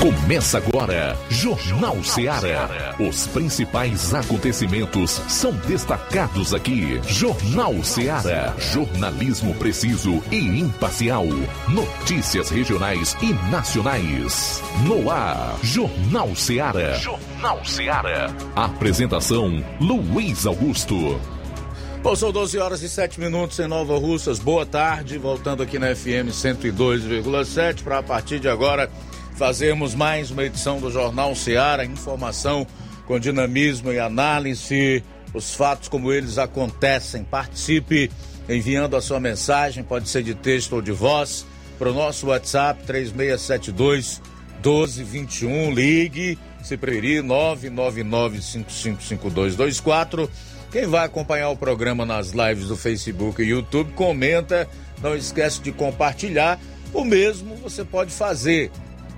Começa agora, Jornal Ceará. Os principais acontecimentos são destacados aqui. Jornal Ceará. Jornalismo preciso e imparcial. Notícias regionais e nacionais. No ar, Jornal Ceará. Jornal Ceará. Apresentação: Luiz Augusto. Bom, são 12 horas e 7 minutos em Nova Russas. Boa tarde, voltando aqui na FM 102,7 para a partir de agora fazermos mais uma edição do Jornal Seara, informação com dinamismo e análise, os fatos como eles acontecem. Participe enviando a sua mensagem, pode ser de texto ou de voz, para o nosso WhatsApp 3672 1221. Ligue, se preferir, 999555224. Quem vai acompanhar o programa nas lives do Facebook e YouTube, comenta, não esquece de compartilhar. O mesmo você pode fazer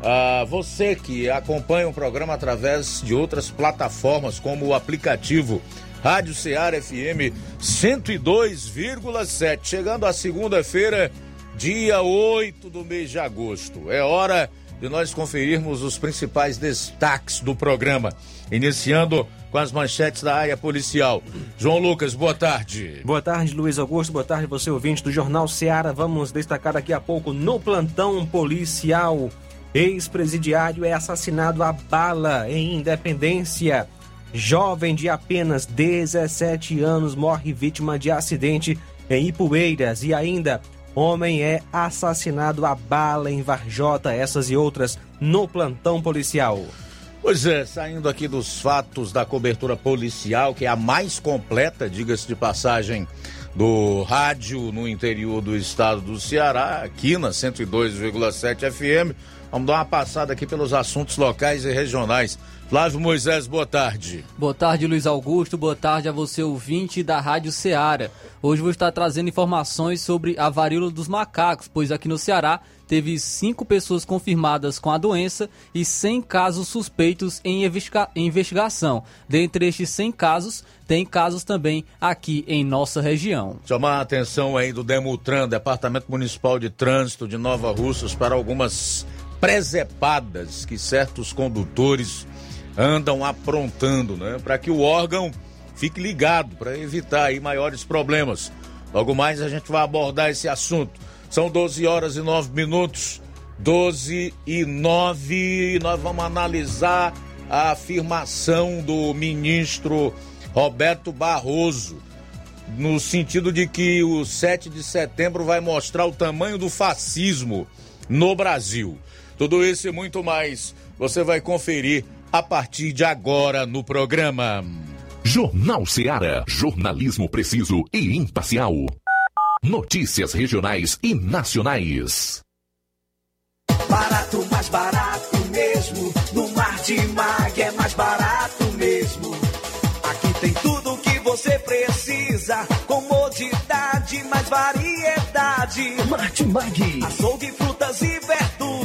ah, você que acompanha o programa através de outras plataformas, como o aplicativo Rádio Ceará FM 102,7. Chegando a segunda-feira, dia 8 do mês de agosto. É hora de nós conferirmos os principais destaques do programa. Iniciando com as manchetes da área policial. João Lucas, boa tarde. Boa tarde, Luiz Augusto. Boa tarde, você ouvinte do Jornal Ceará. Vamos destacar daqui a pouco no plantão policial. Ex-presidiário é assassinado a bala em Independência. Jovem de apenas 17 anos morre vítima de acidente em Ipueiras. E ainda, homem é assassinado a bala em Varjota. Essas e outras no plantão policial. Pois é, saindo aqui dos fatos da cobertura policial, que é a mais completa, diga-se de passagem, do rádio no interior do estado do Ceará, aqui na 102,7 FM. Vamos dar uma passada aqui pelos assuntos locais e regionais. Flávio Moisés, boa tarde. Boa tarde, Luiz Augusto. Boa tarde a você, ouvinte da Rádio Ceará. Hoje vou estar trazendo informações sobre a varíola dos macacos, pois aqui no Ceará teve cinco pessoas confirmadas com a doença e 100 casos suspeitos em investigação. Dentre estes 100 casos, tem casos também aqui em nossa região. Chamar a atenção aí do Demutran, Departamento Municipal de Trânsito de Nova Russas, para algumas presepadas que certos condutores andam aprontando, né? Para que o órgão fique ligado, para evitar aí maiores problemas. Logo mais a gente vai abordar esse assunto. São 12 horas e 9 minutos. 12 e 9. Nós vamos analisar a afirmação do ministro Roberto Barroso, no sentido de que o 7 de setembro vai mostrar o tamanho do fascismo no Brasil. Tudo isso e muito mais você vai conferir a partir de agora no programa. Jornal Seara. Jornalismo preciso e imparcial. Notícias regionais e nacionais. Barato, mais barato mesmo. No Martimag é mais barato mesmo. Aqui tem tudo o que você precisa. Comodidade, mais variedade. Martimag. Açougue, frutas e verduras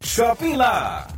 Shopping Lá.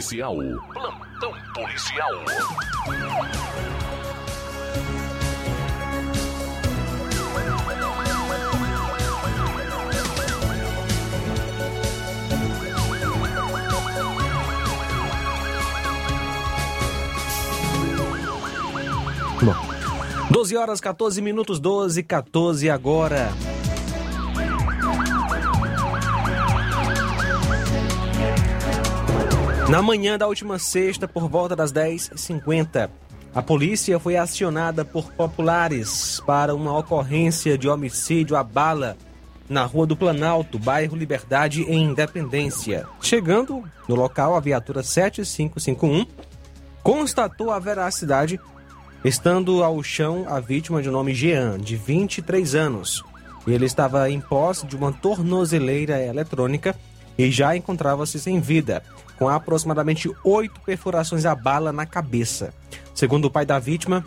Policial. Plantão policial. Bom, 12 horas 14 minutos, 12 14 agora. Na manhã da última sexta, por volta das 10h50, a polícia foi acionada por populares para uma ocorrência de homicídio à bala na Rua do Planalto, bairro Liberdade, em Independência. Chegando no local, a viatura 7551 constatou a veracidade, estando ao chão a vítima de nome Jean, de 23 anos. Ele estava em posse de uma tornozeleira eletrônica e já encontrava-se sem vida, com aproximadamente oito perfurações a bala na cabeça. Segundo o pai da vítima,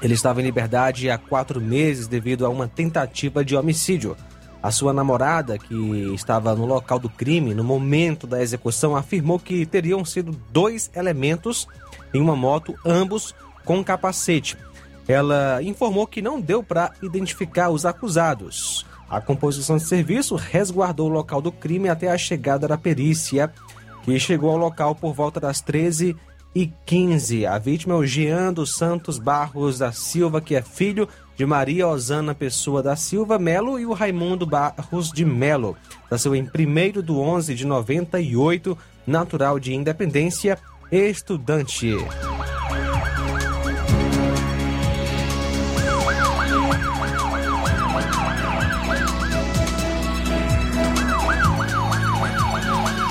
ele estava em liberdade há quatro meses devido a uma tentativa de homicídio. A sua namorada, que estava no local do crime no momento da execução, afirmou que teriam sido dois elementos em uma moto, ambos com capacete. Ela informou que não deu para identificar os acusados. A composição de serviço resguardou o local do crime até a chegada da perícia, que chegou ao local por volta das 13 e 15. A vítima é o Jean dos Santos Barros da Silva, que é filho de Maria Osana Pessoa da Silva Melo e o Raimundo Barros de Melo. Nasceu em 1 de 11 de 98, natural de Independência, estudante.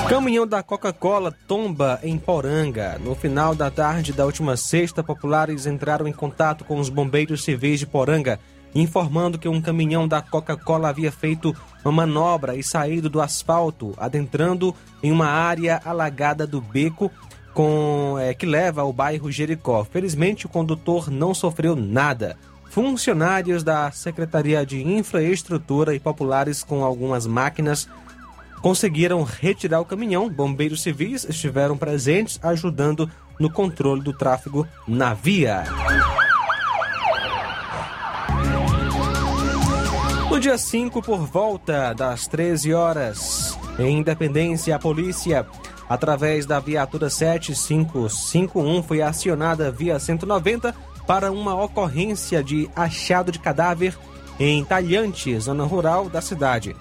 Caminhão da Coca-Cola tomba em Poranga. No final da tarde da última sexta, populares entraram em contato com os bombeiros civis de Poranga, informando que um caminhão da Coca-Cola havia feito uma manobra e saído do asfalto, adentrando em uma área alagada do beco com, é, que leva ao bairro Jericó. Felizmente, o condutor não sofreu nada. Funcionários da Secretaria de Infraestrutura e populares com algumas máquinas conseguiram retirar o caminhão. Bombeiros civis estiveram presentes ajudando no controle do tráfego na via. No dia 5, por volta das 13 horas, em Independência, a polícia, através da viatura 7551, foi acionada via 190 para uma ocorrência de achado de cadáver em Talhante, zona rural da cidade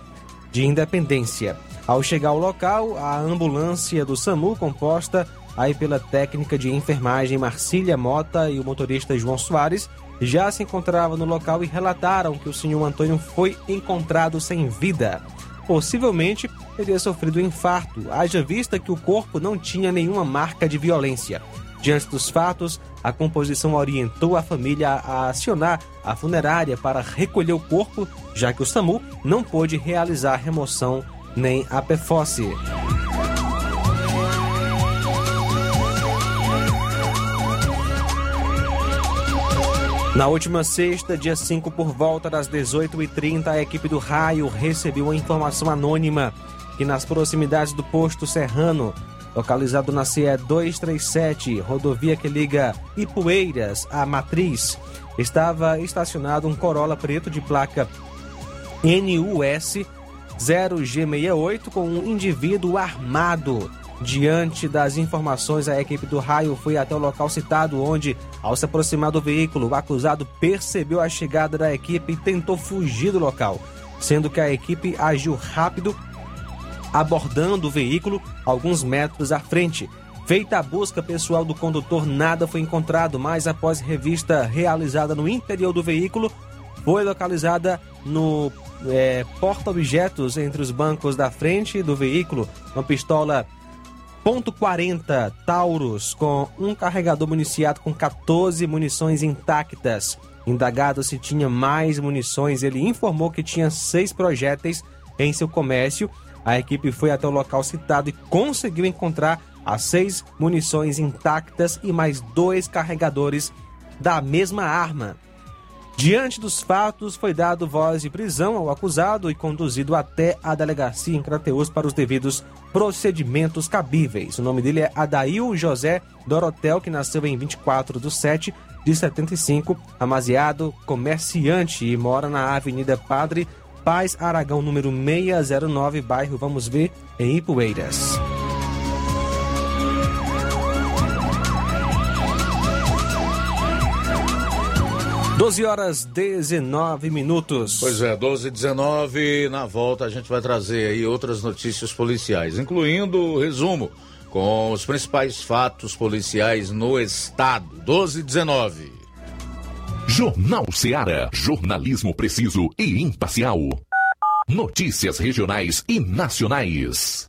de Independência. Ao chegar ao local, a ambulância do SAMU, composta aí pela técnica de enfermagem Marcília Mota e o motorista João Soares, já se encontrava no local e relataram que o senhor Antônio foi encontrado sem vida. Possivelmente teria sofrido um infarto, haja vista que o corpo não tinha nenhuma marca de violência. Diante dos fatos, a composição orientou a família a acionar a funerária para recolher o corpo, já que o SAMU não pôde realizar a remoção nem a PFOSSE. Na última sexta, dia 5, por volta das 18h30, a equipe do Raio recebeu uma informação anônima que nas proximidades do posto Serrano, localizado na CE 237, rodovia que liga Ipueiras à Matriz, estava estacionado um Corolla preto de placa NUS 0G68 com um indivíduo armado. Diante das informações, a equipe do raio foi até o local citado, onde, ao se aproximar do veículo, o acusado percebeu a chegada da equipe e tentou fugir do local, sendo que a equipe agiu rápido, abordando o veículo alguns metros à frente. Feita a busca pessoal do condutor, nada foi encontrado, mas após revista realizada no interior do veículo, foi localizada no é, porta-objetos entre os bancos da frente do veículo uma pistola Ponto .40 Taurus com um carregador municiado com 14 munições intactas. Indagado se tinha mais munições, ele informou que tinha seis projéteis em seu comércio. A equipe foi até o local citado e conseguiu encontrar as seis munições intactas e mais dois carregadores da mesma arma. Diante dos fatos, foi dado voz de prisão ao acusado e conduzido até a delegacia em Crateus para os devidos procedimentos cabíveis. O nome dele é Adail José Dorotel, que nasceu em 24 de 7 de 75, amaziado, comerciante e mora na Avenida Padre Paz Aragão, número 609, bairro Vamos Ver, em Ipueiras. 12 horas 19 minutos. Pois é, 12 e 19. Na volta a gente vai trazer aí outras notícias policiais, incluindo o resumo com os principais fatos policiais no estado. 12 e 19. Jornal Seara. Jornalismo preciso e imparcial. Notícias regionais e nacionais.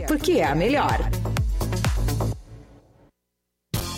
porque é a melhor.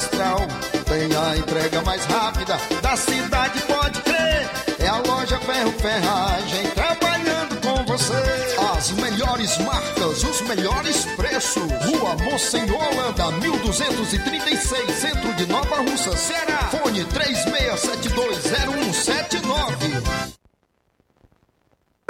astral. Tem a entrega mais rápida da cidade, pode crer. É a loja Ferro Ferragem trabalhando com você. As melhores marcas, os melhores preços. Rua Mocenola, da 1236, centro de Nova Russa, Ceará. Fone 36720179.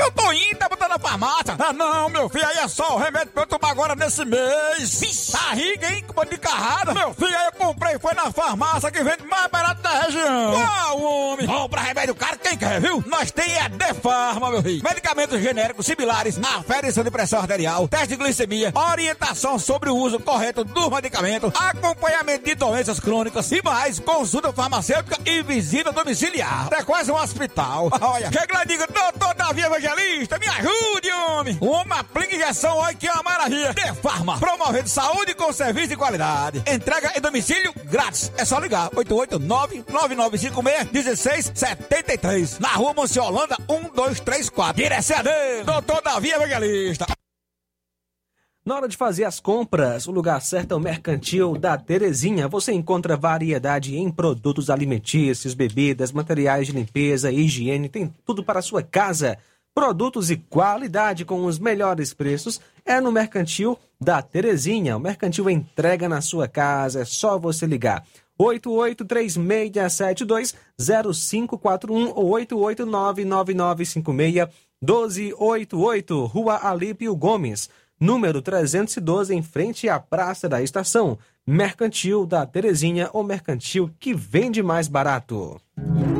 Eu tô indo, tá botando na farmácia. Ah, não, meu filho, aí é só o remédio pra eu tomar agora nesse mês. Barriga, hein, com de carrada. Meu filho, aí eu comprei, foi na farmácia que vende mais barato da região. Uau, homem. Compra remédio caro, quem quer, viu? Nós tem a Defarma, meu filho. Medicamentos genéricos similares, aferição de pressão arterial, teste de glicemia, orientação sobre o uso correto dos medicamentos, acompanhamento de doenças crônicas e mais, consulta farmacêutica e visita domiciliar. É quase um hospital. Olha, chega lá e diga, doutor Davi Evangelista, me ajude, homem. Uma aplica injeção, olha que é uma maravilha. De Farma, promovendo saúde com serviço de qualidade. Entrega em domicílio grátis. É só ligar, 889-9956-1673. Na rua Monsiolanda, 1234. Direção a Deus, doutor Davi Evangelista. Na hora de fazer as compras, o lugar certo é o Mercantil da Terezinha. Você encontra variedade em produtos alimentícios, bebidas, materiais de limpeza higiene, tem tudo para a sua casa. Produtos e qualidade com os melhores preços é no Mercantil da Terezinha. O Mercantil entrega na sua casa, é só você ligar. 8836720541 ou 88999561288, Rua Alípio Gomes, número 312, em frente à Praça da Estação. Mercantil da Terezinha, o mercantil que vende mais barato.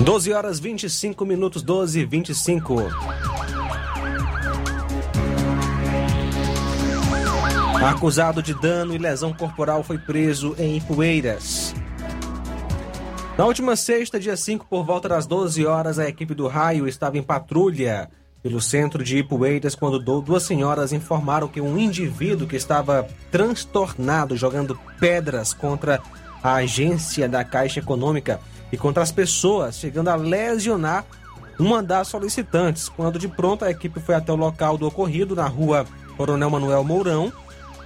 Doze horas 25 minutos, 12 e 25. Acusado de dano e lesão corporal foi preso em Ipueiras. Na última sexta, dia 5, por volta das 12 horas, a equipe do raio estava em patrulha pelo centro de Ipueiras quando duas senhoras informaram que um indivíduo que estava transtornado jogando pedras contra a agência da Caixa Econômica e contra as pessoas, chegando a lesionar uma das solicitantes. Quando de pronto a equipe foi até o local do ocorrido, na rua Coronel Manuel Mourão,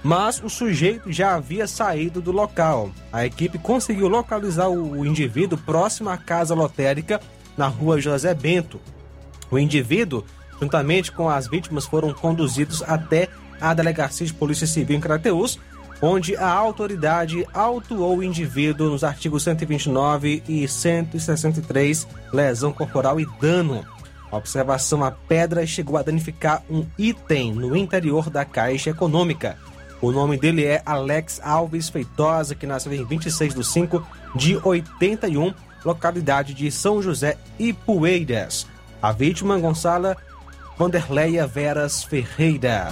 mas o sujeito já havia saído do local. A equipe conseguiu localizar o indivíduo próximo à casa lotérica, na rua José Bento. O indivíduo, juntamente com as vítimas, foram conduzidos até a delegacia de Polícia Civil em Crateús, onde a autoridade autuou o indivíduo nos artigos 129 e 163, lesão corporal e dano. A observação à pedra chegou a danificar um item no interior da Caixa Econômica. O nome dele é Alex Alves Feitosa, que nasceu em 26 de 5 de 81, localidade de São José Ipueiras. A vítima, Gonçala Vanderleia Veras Ferreira.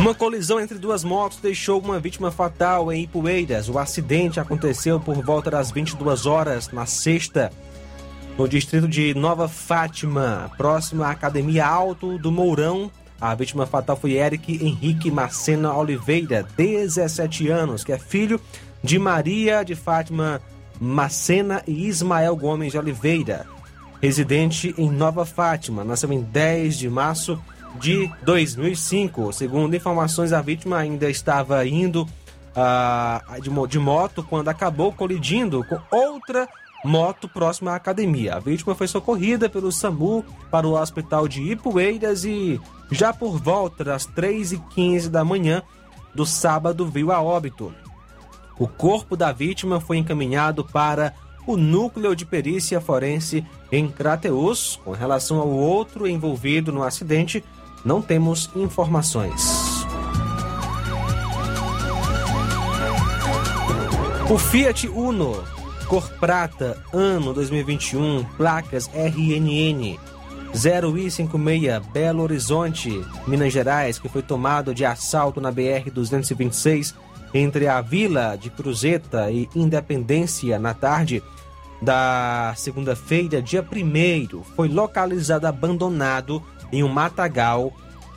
Uma colisão entre duas motos deixou uma vítima fatal em Ipueiras. O acidente aconteceu por volta das 22 horas na sexta, no distrito de Nova Fátima, próximo à Academia Alto do Mourão. A vítima fatal foi Eric Henrique Macena Oliveira, 17 anos, que é filho de Maria de Fátima Macena e Ismael Gomes de Oliveira, residente em Nova Fátima. Nasceu em 10 de março de 2005. Segundo informações, a vítima ainda estava indo uh, de, de moto quando acabou colidindo com outra moto próxima à academia. A vítima foi socorrida pelo SAMU para o hospital de Ipueiras e já por volta das 3h15 da manhã do sábado veio a óbito. O corpo da vítima foi encaminhado para o núcleo de perícia forense em Crateus. Com relação ao outro envolvido no acidente, não temos informações. O Fiat Uno, cor prata, ano 2021, placas RNN 0I56, Belo Horizonte, Minas Gerais, que foi tomado de assalto na BR-226 entre a Vila de Cruzeta e Independência na tarde da segunda-feira, dia 1 foi localizado abandonado em um matagal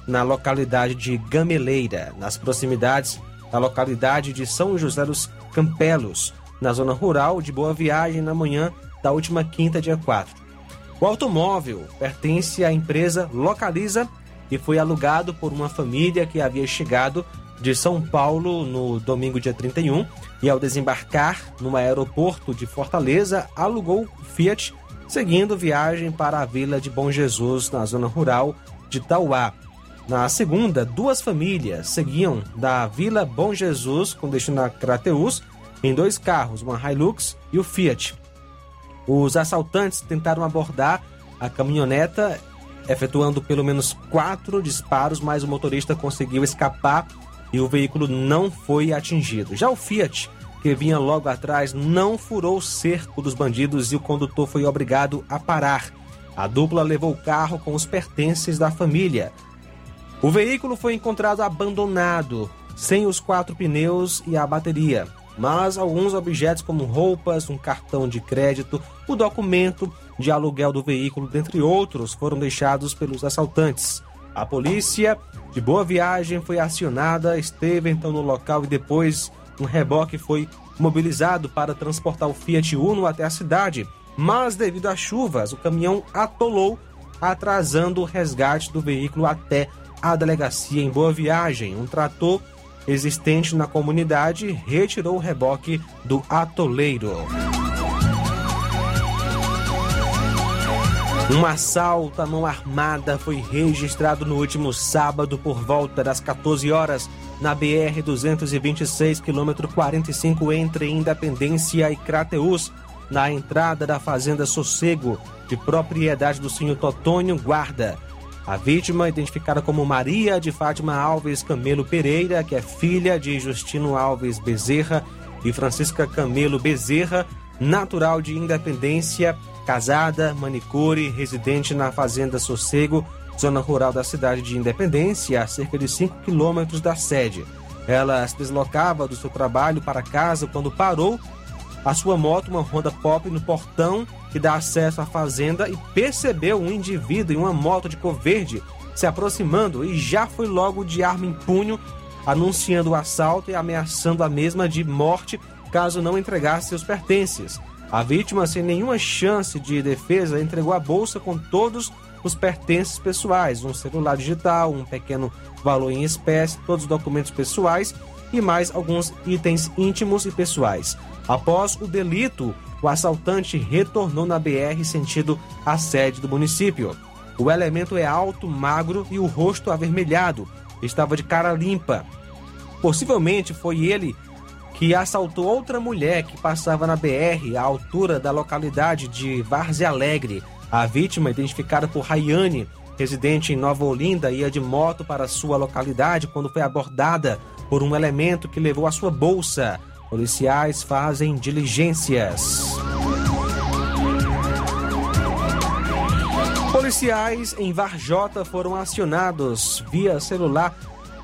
na localidade de Gameleira, nas proximidades da localidade de São José dos Campelos, na zona rural de Boa Viagem, na manhã da última quinta, dia 4. O automóvel pertence à empresa Localiza e foi alugado por uma família que havia chegado de São Paulo no domingo, dia 31, e ao desembarcar no aeroporto de Fortaleza, alugou o Fiat seguindo viagem para a vila de Bom Jesus, na zona rural de Tauá. Na segunda, duas famílias seguiam da Vila Bom Jesus com destino a Crateus em dois carros, uma Hilux e o Fiat. Os assaltantes tentaram abordar a caminhoneta, efetuando pelo menos quatro disparos, mas o motorista conseguiu escapar e o veículo não foi atingido. Já o Fiat que vinha logo atrás não furou o cerco dos bandidos e o condutor foi obrigado a parar. A dupla levou o carro com os pertences da família. O veículo foi encontrado abandonado, sem os quatro pneus e a bateria, mas alguns objetos como roupas, um cartão de crédito, o documento de aluguel do veículo, dentre outros, foram deixados pelos assaltantes. A polícia de Boa Viagem foi acionada, esteve então no local e depois um reboque foi mobilizado para transportar o Fiat Uno até a cidade, mas devido às chuvas, o caminhão atolou, atrasando o resgate do veículo até a delegacia em Boa Viagem. Um trator existente na comunidade retirou o reboque do atoleiro. Um assalto à mão armada foi registrado no último sábado por volta das 14 horas na BR-226, quilômetro 45, entre Independência e Crateus, na entrada da Fazenda Sossego, de propriedade do senhor Totônio Guarda. A vítima, identificada como Maria de Fátima Alves Camelo Pereira, que é filha de Justino Alves Bezerra e Francisca Camelo Bezerra, natural de Independência, casada, manicure, residente na Fazenda Sossego, zona rural da cidade de Independência, a cerca de 5 quilômetros da sede. Ela se deslocava do seu trabalho para casa quando parou a sua moto, uma Honda Pop, no portão que dá acesso à fazenda e percebeu um indivíduo em uma moto de cor verde se aproximando e já foi logo de arma em punho, anunciando o assalto e ameaçando a mesma de morte caso não entregasse seus pertences. A vítima, sem nenhuma chance de defesa, entregou a bolsa com todos os pertences pessoais, um celular digital, um pequeno valor em espécie, todos os documentos pessoais e mais alguns itens íntimos e pessoais. Após o delito, o assaltante retornou na BR sentido a sede do município. O elemento é alto, magro e o rosto avermelhado. Estava de cara limpa. Possivelmente foi ele que assaltou outra mulher que passava na BR à altura da localidade de Várzea Alegre. A vítima, identificada por Rayane, residente em Nova Olinda, ia de moto para sua localidade quando foi abordada por um elemento que levou a sua bolsa. Policiais fazem diligências. Policiais em Varjota foram acionados via celular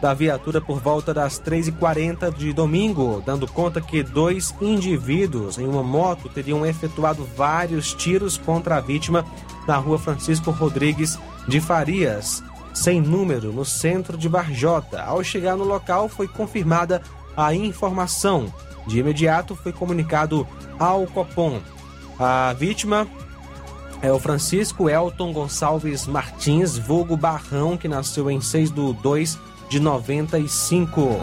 da viatura por volta das 3h40 de domingo, dando conta que dois indivíduos em uma moto teriam efetuado vários tiros contra a vítima na rua Francisco Rodrigues de Farias, sem número, no centro de Varjota. Ao chegar no local, foi confirmada a informação. De imediato, foi comunicado ao Copom. A vítima é o Francisco Elton Gonçalves Martins, vulgo Barrão, que nasceu em 6 de 2 de 95.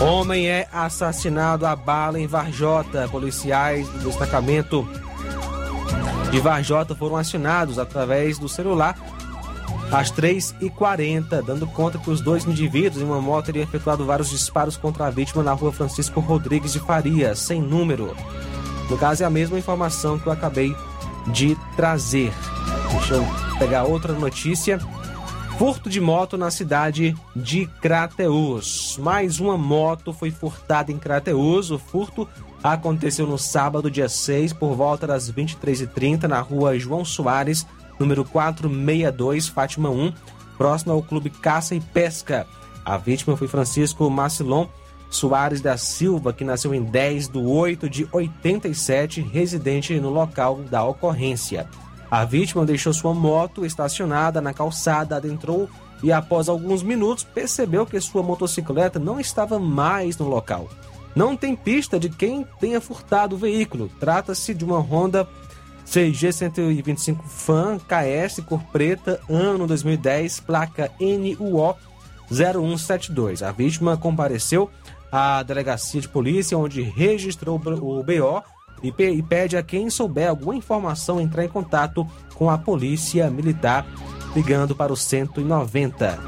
Homem é assassinado a bala em Varjota. Policiais do destacamento de Varjota foram acionados através do celular às 3h40, dando conta que os dois indivíduos em uma moto teriam efetuado vários disparos contra a vítima na rua Francisco Rodrigues de Faria, sem número. No caso, é a mesma informação que eu acabei de trazer. Deixa eu pegar outra notícia. Furto de moto na cidade de Crateus. Mais uma moto foi furtada em Crateus. O furto aconteceu no sábado, dia 6, por volta das 23h30, na rua João Soares, número 462, Fátima 1, próximo ao Clube Caça e Pesca. A vítima foi Francisco Macilon Soares da Silva, que nasceu em 10 de 8 de 87, residente no local da ocorrência. A vítima deixou sua moto estacionada na calçada, adentrou e, após alguns minutos, percebeu que sua motocicleta não estava mais no local. Não tem pista de quem tenha furtado o veículo. Trata-se de uma Honda CG 125 Fan KS cor preta, ano 2010, placa NUO 0172. A vítima compareceu à delegacia de polícia, onde registrou o BO e pede a quem souber alguma informação entrar em contato com a polícia militar, ligando para o 190.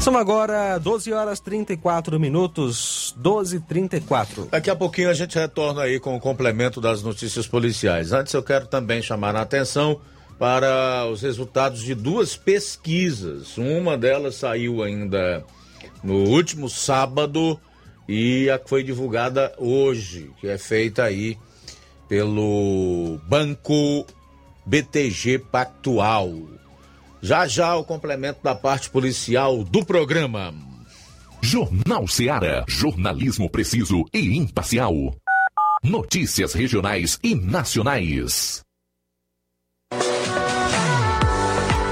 São agora 12 horas 34 minutos, 12 e 34 Daqui a pouquinho a gente retorna aí com o complemento das notícias policiais. Antes eu quero também chamar a atenção para os resultados de duas pesquisas. Uma delas saiu ainda no último sábado e a que foi divulgada hoje, que é feita aí pelo Banco BTG Pactual. Já já o complemento da parte policial do programa. Jornal Seara. Jornalismo preciso e imparcial. Notícias regionais e nacionais.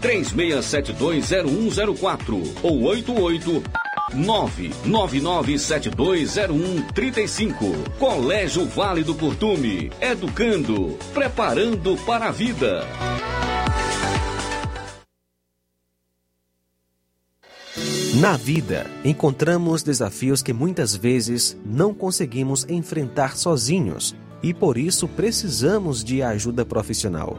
36720104 ou 88 999720135. Colégio Vale do Curtume. Educando, preparando para a vida. Na vida, encontramos desafios que muitas vezes não conseguimos enfrentar sozinhos e por isso precisamos de ajuda profissional.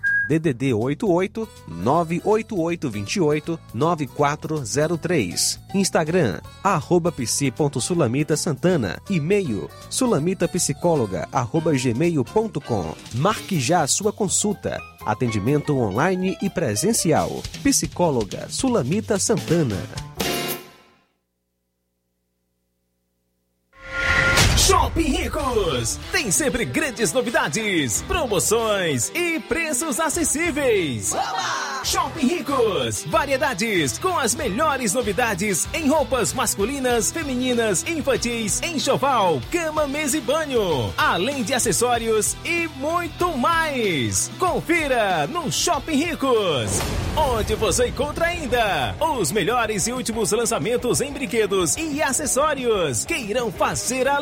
DDD 88 98828 9403. Instagram, arroba psi.sulamita Santana. E-mail, sulamitapsicóloga, arroba gmail.com. Marque já a sua consulta. Atendimento online e presencial. Psicóloga Sulamita Santana. Shopping Ricos. Tem sempre grandes novidades, promoções e preços acessíveis. Shopping Ricos, variedades com as melhores novidades em roupas masculinas, femininas, infantis, enxoval, cama, mesa e banho, além de acessórios e muito mais. Confira no Shopping Ricos, onde você encontra ainda os melhores e últimos lançamentos em brinquedos e acessórios que irão fazer a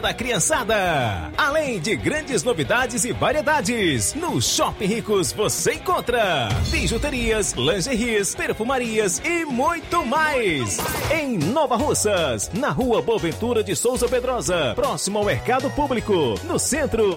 da criançada. Além de grandes novidades e variedades, no Shopping Ricos você encontra bijuterias, lingeries, perfumarias e muito mais. Em Nova Russas, na rua Boaventura de Souza Pedrosa, próximo ao Mercado Público, no centro.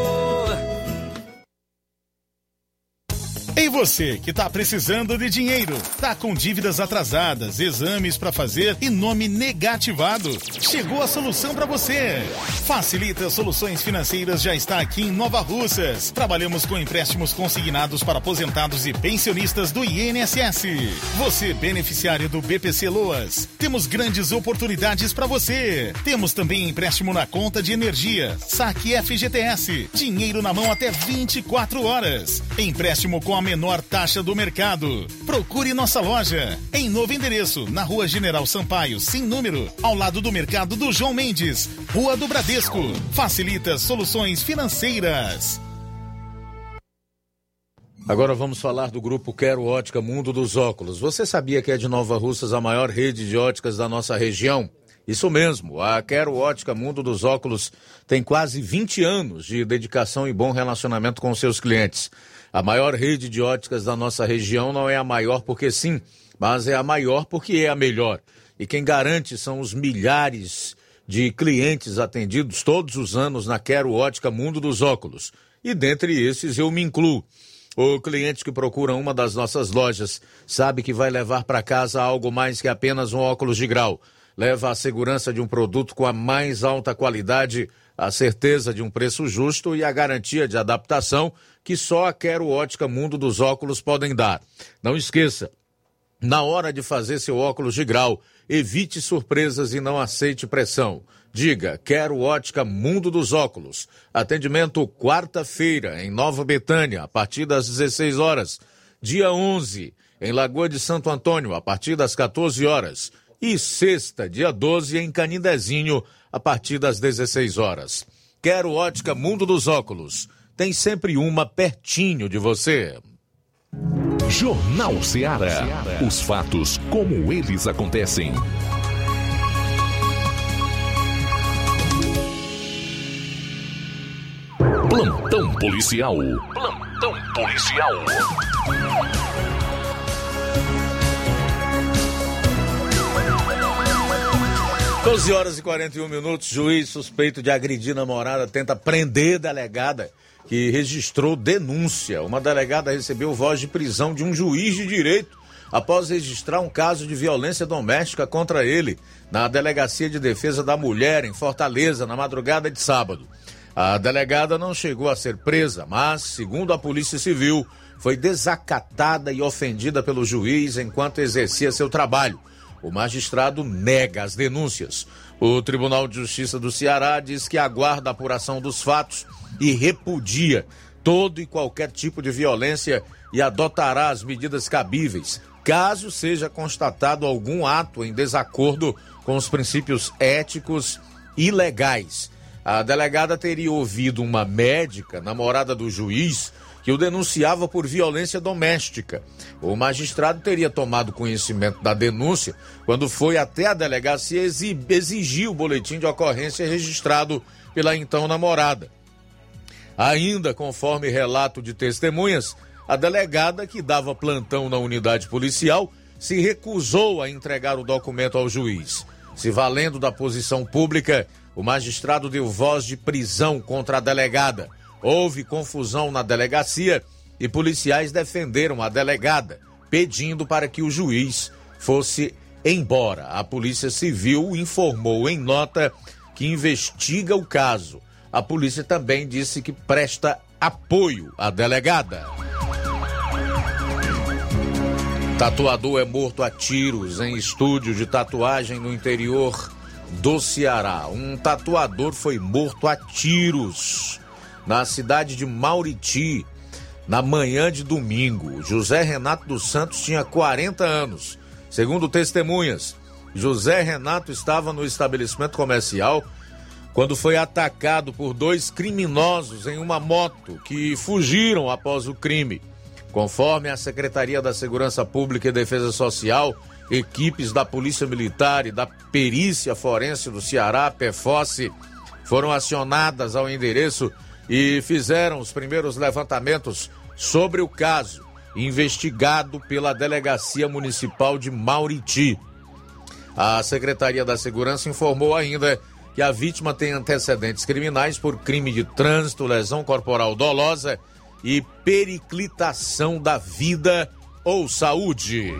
Ei você que tá precisando de dinheiro, tá com dívidas atrasadas, exames para fazer e nome negativado. Chegou a solução para você. Facilita Soluções Financeiras já está aqui em Nova Russas. Trabalhamos com empréstimos consignados para aposentados e pensionistas do INSS. Você beneficiário do BPC Loas, temos grandes oportunidades para você. Temos também empréstimo na conta de energia, saque FGTS, dinheiro na mão até 24 horas. Empréstimo com a menor taxa do mercado. Procure nossa loja em novo endereço, na Rua General Sampaio, sem número, ao lado do mercado do João Mendes, Rua do Bradesco. Facilita soluções financeiras. Agora vamos falar do grupo Quero Ótica Mundo dos Óculos. Você sabia que é de Nova Russas a maior rede de óticas da nossa região? Isso mesmo, a Quero Ótica Mundo dos Óculos tem quase 20 anos de dedicação e bom relacionamento com seus clientes. A maior rede de óticas da nossa região não é a maior porque sim, mas é a maior porque é a melhor. E quem garante são os milhares de clientes atendidos todos os anos na Quero Ótica Mundo dos Óculos. E dentre esses eu me incluo. O cliente que procura uma das nossas lojas sabe que vai levar para casa algo mais que apenas um óculos de grau. Leva a segurança de um produto com a mais alta qualidade, a certeza de um preço justo e a garantia de adaptação que só a Quero Ótica Mundo dos Óculos podem dar. Não esqueça, na hora de fazer seu óculos de grau, evite surpresas e não aceite pressão. Diga, quero ótica Mundo dos Óculos. Atendimento quarta-feira, em Nova Betânia, a partir das 16 horas. Dia 11, em Lagoa de Santo Antônio, a partir das 14 horas. E sexta, dia 12, em Canindezinho, a partir das 16 horas. Quero ótica Mundo dos Óculos. Tem sempre uma pertinho de você. Jornal Ceará. Os fatos como eles acontecem. Plantão policial. Plantão policial. Doze horas e 41 minutos. Juiz suspeito de agredir namorada tenta prender delegada que registrou denúncia. Uma delegada recebeu voz de prisão de um juiz de direito após registrar um caso de violência doméstica contra ele na Delegacia de Defesa da Mulher, em Fortaleza, na madrugada de sábado. A delegada não chegou a ser presa, mas, segundo a Polícia Civil, foi desacatada e ofendida pelo juiz enquanto exercia seu trabalho. O magistrado nega as denúncias. O Tribunal de Justiça do Ceará diz que aguarda a apuração dos fatos e repudia todo e qualquer tipo de violência e adotará as medidas cabíveis, caso seja constatado algum ato em desacordo com os princípios éticos e legais. A delegada teria ouvido uma médica, namorada do juiz, que o denunciava por violência doméstica. O magistrado teria tomado conhecimento da denúncia quando foi até a delegacia exigir o boletim de ocorrência registrado pela então namorada. Ainda conforme relato de testemunhas, a delegada que dava plantão na unidade policial se recusou a entregar o documento ao juiz. Se valendo da posição pública, o magistrado deu voz de prisão contra a delegada. Houve confusão na delegacia e policiais defenderam a delegada, pedindo para que o juiz fosse embora. A Polícia Civil informou em nota que investiga o caso. A polícia também disse que presta apoio à delegada. Tatuador é morto a tiros em estúdio de tatuagem no interior do Ceará. Um tatuador foi morto a tiros na cidade de Mauriti na manhã de domingo. José Renato dos Santos tinha 40 anos. Segundo testemunhas, José Renato estava no estabelecimento comercial quando foi atacado por dois criminosos em uma moto que fugiram após o crime. Conforme a Secretaria da Segurança Pública e Defesa Social, equipes da Polícia Militar e da Perícia Forense do Ceará, PEFOSSE, foram acionadas ao endereço e fizeram os primeiros levantamentos sobre o caso, investigado pela Delegacia Municipal de Mauriti. A Secretaria da Segurança informou ainda que a vítima tem antecedentes criminais por crime de trânsito, lesão corporal dolosa e periclitação da vida ou saúde.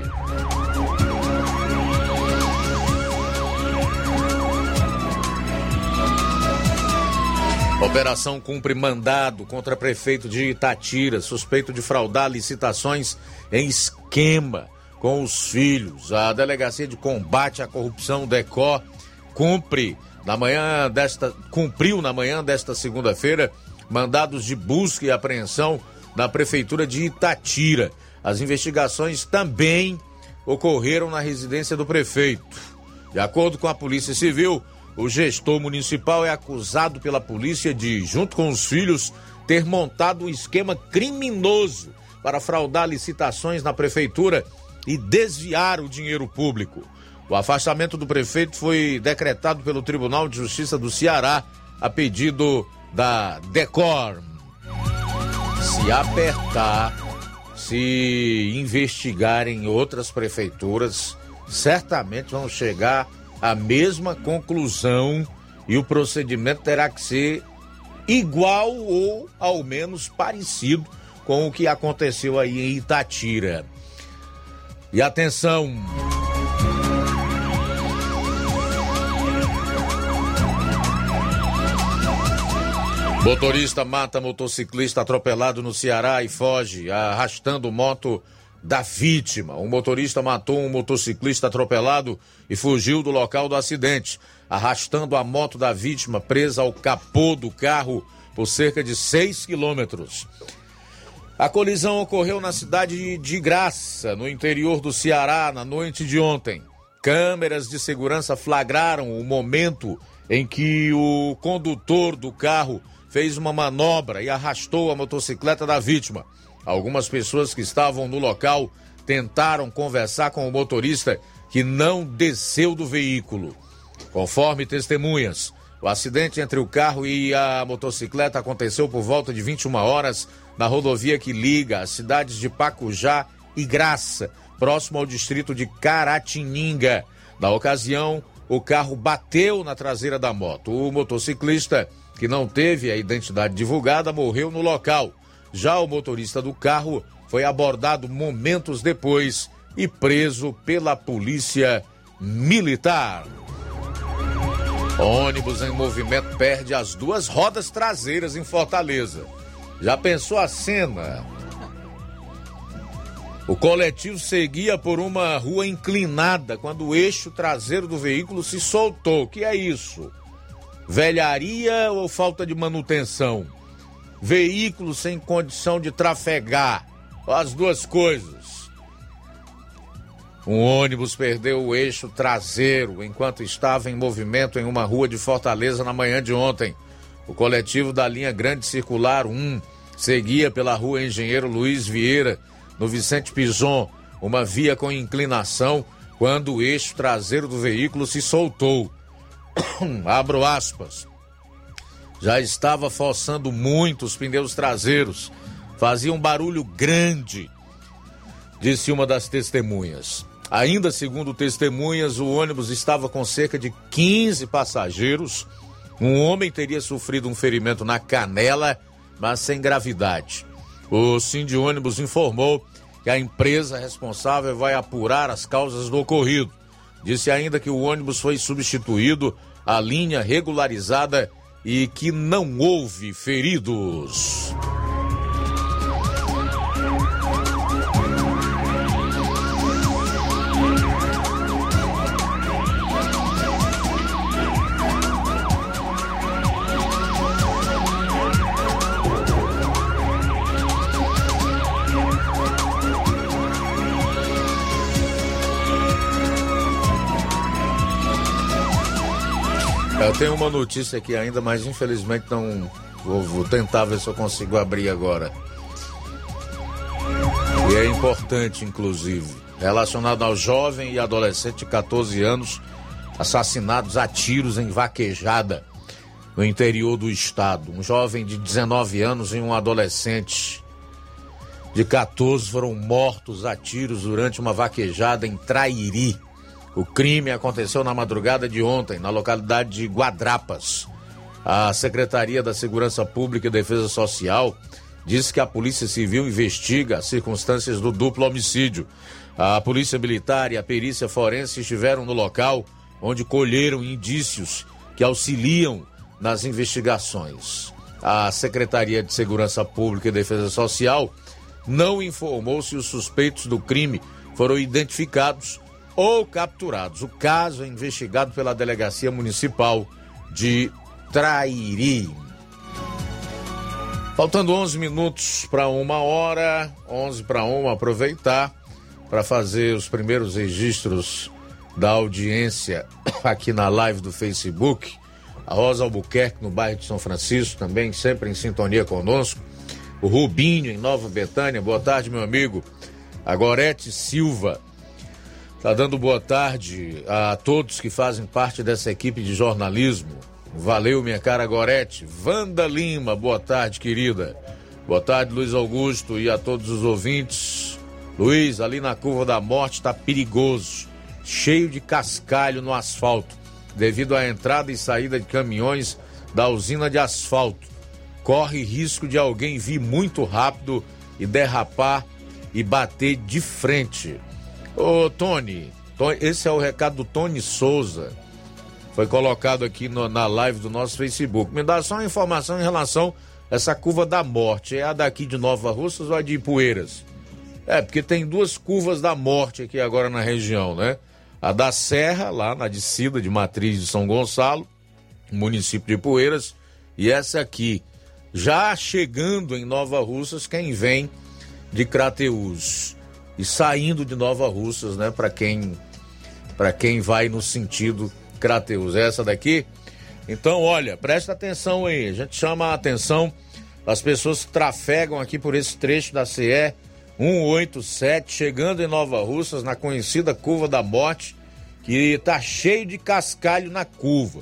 Operação cumpre mandado contra prefeito de Itatira, suspeito de fraudar licitações em esquema com os filhos. A Delegacia de Combate à Corrupção DECO cumpre na manhã desta cumpriu na manhã desta segunda-feira mandados de busca e apreensão na prefeitura de Itatira. As investigações também ocorreram na residência do prefeito. De acordo com a Polícia Civil, o gestor municipal é acusado pela polícia de, junto com os filhos, ter montado um esquema criminoso para fraudar licitações na prefeitura e desviar o dinheiro público. O afastamento do prefeito foi decretado pelo Tribunal de Justiça do Ceará a pedido da Decor. Se apertar, se investigarem outras prefeituras, certamente vão chegar à mesma conclusão e o procedimento terá que ser igual ou ao menos parecido com o que aconteceu aí em Itatira. E atenção! Motorista mata motociclista atropelado no Ceará e foge, arrastando moto da vítima. Um motorista matou um motociclista atropelado e fugiu do local do acidente, arrastando a moto da vítima presa ao capô do carro por cerca de 6 quilômetros. A colisão ocorreu na cidade de Graça, no interior do Ceará, na noite de ontem. Câmeras de segurança flagraram o momento em que o condutor do carro fez uma manobra e arrastou a motocicleta da vítima. Algumas pessoas que estavam no local tentaram conversar com o motorista que não desceu do veículo. Conforme testemunhas, o acidente entre o carro e a motocicleta aconteceu por volta de 21 horas na rodovia que liga as cidades de Pacujá e Graça, próximo ao distrito de Caratininga. Na ocasião, o carro bateu na traseira da moto. O motociclista que não teve a identidade divulgada, morreu no local. Já o motorista do carro foi abordado momentos depois e preso pela polícia militar. Ônibus em movimento perde as duas rodas traseiras em Fortaleza. Já pensou a cena? O coletivo seguia por uma rua inclinada quando o eixo traseiro do veículo se soltou. Que é isso? Velharia ou falta de manutenção? Veículo sem condição de trafegar? As duas coisas. Um ônibus perdeu o eixo traseiro enquanto estava em movimento em uma rua de Fortaleza na manhã de ontem. O coletivo da linha Grande Circular 1 seguia pela rua Engenheiro Luiz Vieira, no Vicente Pison, uma via com inclinação, quando o eixo traseiro do veículo se soltou. Abro aspas. Já estava forçando muito os pneus traseiros. Fazia um barulho grande, disse uma das testemunhas. Ainda segundo testemunhas, o ônibus estava com cerca de 15 passageiros. Um homem teria sofrido um ferimento na canela, mas sem gravidade. O Cindy ônibus informou que a empresa responsável vai apurar as causas do ocorrido. Disse ainda que o ônibus foi substituído, a linha regularizada e que não houve feridos. Eu tenho uma notícia aqui ainda, mas infelizmente não. Vou, vou tentar ver se eu consigo abrir agora. E é importante, inclusive, relacionado ao jovem e adolescente de 14 anos assassinados a tiros em vaquejada no interior do estado. Um jovem de 19 anos e um adolescente de 14 foram mortos a tiros durante uma vaquejada em Trairi o crime aconteceu na madrugada de ontem, na localidade de Guadrapas. A Secretaria da Segurança Pública e Defesa Social disse que a Polícia Civil investiga as circunstâncias do duplo homicídio. A Polícia Militar e a Perícia Forense estiveram no local, onde colheram indícios que auxiliam nas investigações. A Secretaria de Segurança Pública e Defesa Social não informou se os suspeitos do crime foram identificados ou capturados. O caso é investigado pela Delegacia Municipal de Trairi. Faltando 11 minutos para uma hora, 11 para uma, aproveitar para fazer os primeiros registros da audiência aqui na live do Facebook. A Rosa Albuquerque, no bairro de São Francisco, também sempre em sintonia conosco. O Rubinho, em Nova Betânia. Boa tarde, meu amigo. A Gorete Silva, Tá dando boa tarde a todos que fazem parte dessa equipe de jornalismo. Valeu, minha cara Gorete. Vanda Lima, boa tarde, querida. Boa tarde, Luiz Augusto e a todos os ouvintes. Luiz, ali na curva da morte está perigoso, cheio de cascalho no asfalto, devido à entrada e saída de caminhões da usina de asfalto. Corre risco de alguém vir muito rápido e derrapar e bater de frente. Ô, Tony, esse é o recado do Tony Souza. Foi colocado aqui no, na live do nosso Facebook. Me dá só uma informação em relação a essa curva da morte. É a daqui de Nova Russas ou a de Ipueiras? É, porque tem duas curvas da morte aqui agora na região, né? A da Serra, lá na descida de Matriz de São Gonçalo, município de Ipueiras, e essa aqui, já chegando em Nova Russas, quem vem de Crateús e saindo de Nova Russas, né? Para quem para quem vai no sentido Crateus. Essa daqui. Então, olha, presta atenção aí. A gente chama a atenção das pessoas que trafegam aqui por esse trecho da CE 187, chegando em Nova Russas, na conhecida Curva da Morte, que tá cheio de cascalho na curva.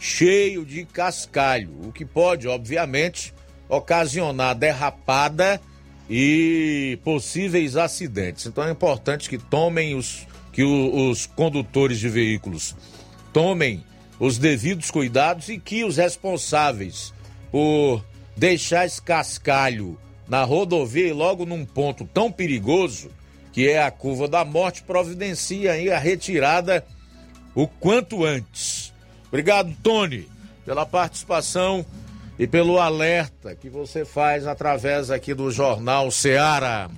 Cheio de cascalho, o que pode, obviamente, ocasionar derrapada e possíveis acidentes. Então é importante que tomem os que o, os condutores de veículos tomem os devidos cuidados e que os responsáveis por deixar esse cascalho na rodovia e logo num ponto tão perigoso que é a curva da morte providenciem aí a retirada o quanto antes. Obrigado, Tony, pela participação e pelo alerta que você faz através aqui do Jornal Seara.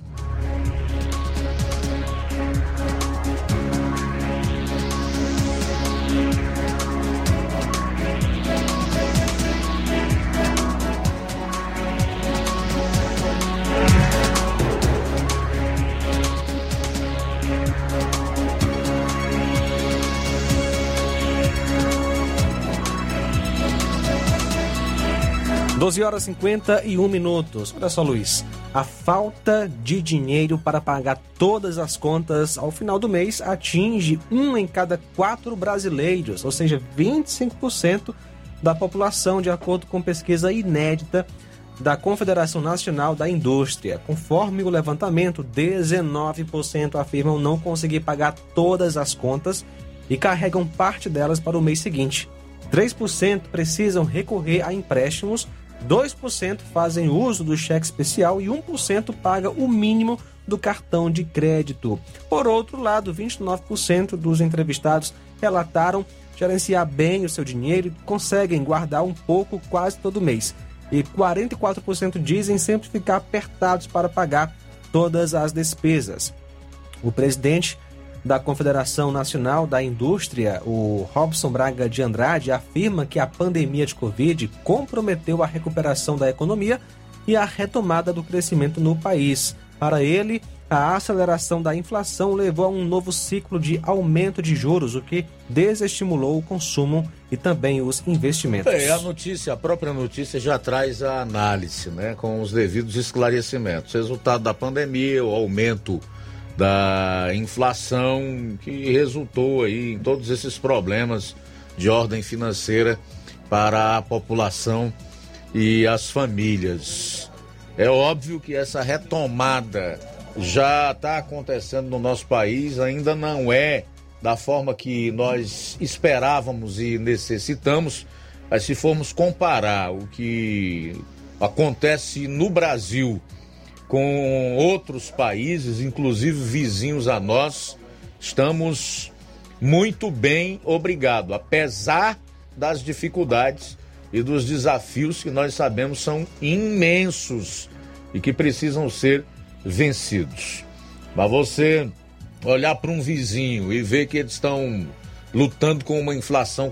12 horas e 51 minutos. Olha só, Luiz. A falta de dinheiro para pagar todas as contas ao final do mês atinge um em cada quatro brasileiros, ou seja, 25% da população, de acordo com pesquisa inédita da Confederação Nacional da Indústria. Conforme o levantamento, 19% afirmam não conseguir pagar todas as contas e carregam parte delas para o mês seguinte. 3% precisam recorrer a empréstimos, 2% fazem uso do cheque especial e 1% paga o mínimo do cartão de crédito. Por outro lado, 29% dos entrevistados relataram gerenciar bem o seu dinheiro e conseguem guardar um pouco quase todo mês e 44% dizem sempre ficar apertados para pagar todas as despesas. O presidente da Confederação Nacional da Indústria, o Robson Braga de Andrade, afirma que a pandemia de Covid comprometeu a recuperação da economia e a retomada do crescimento no país. Para ele, a aceleração da inflação levou a um novo ciclo de aumento de juros, o que desestimulou o consumo e também os investimentos. É, a notícia, a própria notícia já traz a análise, né, com os devidos esclarecimentos. Resultado da pandemia, o aumento da inflação que resultou aí em todos esses problemas de ordem financeira para a população e as famílias. É óbvio que essa retomada já está acontecendo no nosso país, ainda não é da forma que nós esperávamos e necessitamos, mas se formos comparar o que acontece no Brasil com outros países, inclusive vizinhos a nós, estamos muito bem, obrigado, apesar das dificuldades e dos desafios que nós sabemos são imensos e que precisam ser vencidos. Mas você olhar para um vizinho e ver que eles estão lutando com uma inflação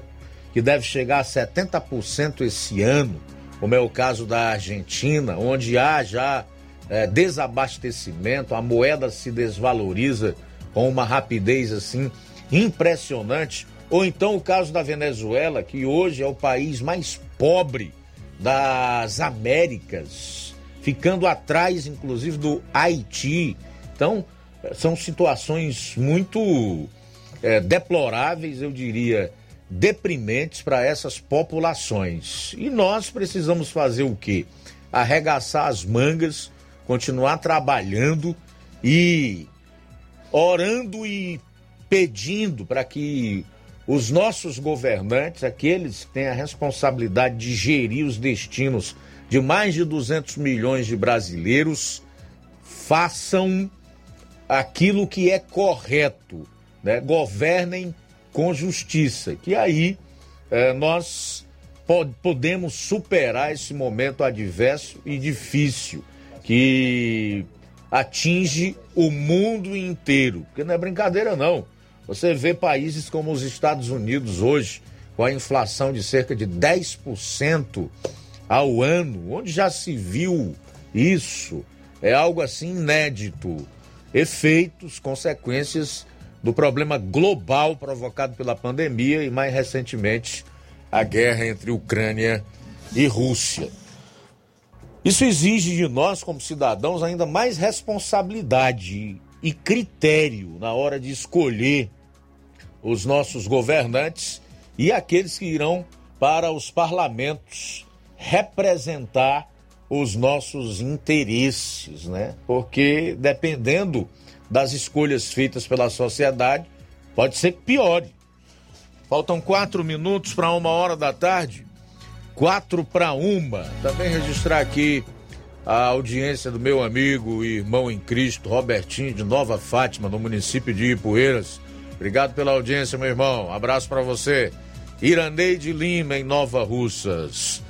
que deve chegar a 70% esse ano, como é o caso da Argentina, onde há já é, desabastecimento, a moeda se desvaloriza com uma rapidez assim impressionante. Ou então o caso da Venezuela, que hoje é o país mais pobre das Américas, ficando atrás, inclusive, do Haiti. Então, são situações muito é, deploráveis, eu diria, deprimentes para essas populações. E nós precisamos fazer o quê? Arregaçar as mangas, continuar trabalhando e orando e pedindo para que os nossos governantes, aqueles que têm a responsabilidade de gerir os destinos de mais de 200 milhões de brasileiros, façam aquilo que é correto, né? governem com justiça, que aí é, nós pod podemos superar esse momento adverso e difícil que atinge o mundo inteiro, porque não é brincadeira não. Você vê países como os Estados Unidos hoje, com a inflação de cerca de 10% ao ano, onde já se viu isso, é algo assim inédito efeitos, consequências do problema global provocado pela pandemia e, mais recentemente, a guerra entre Ucrânia e Rússia. Isso exige de nós, como cidadãos, ainda mais responsabilidade e critério na hora de escolher os nossos governantes e aqueles que irão para os parlamentos representar os nossos interesses, né? Porque dependendo das escolhas feitas pela sociedade, pode ser que. Faltam quatro minutos para uma hora da tarde. Quatro para uma. Também registrar aqui a audiência do meu amigo e irmão em Cristo, Robertinho de Nova Fátima, no município de Ipueiras. Obrigado pela audiência, meu irmão. Abraço para você. Iraneide Lima, em Nova Russas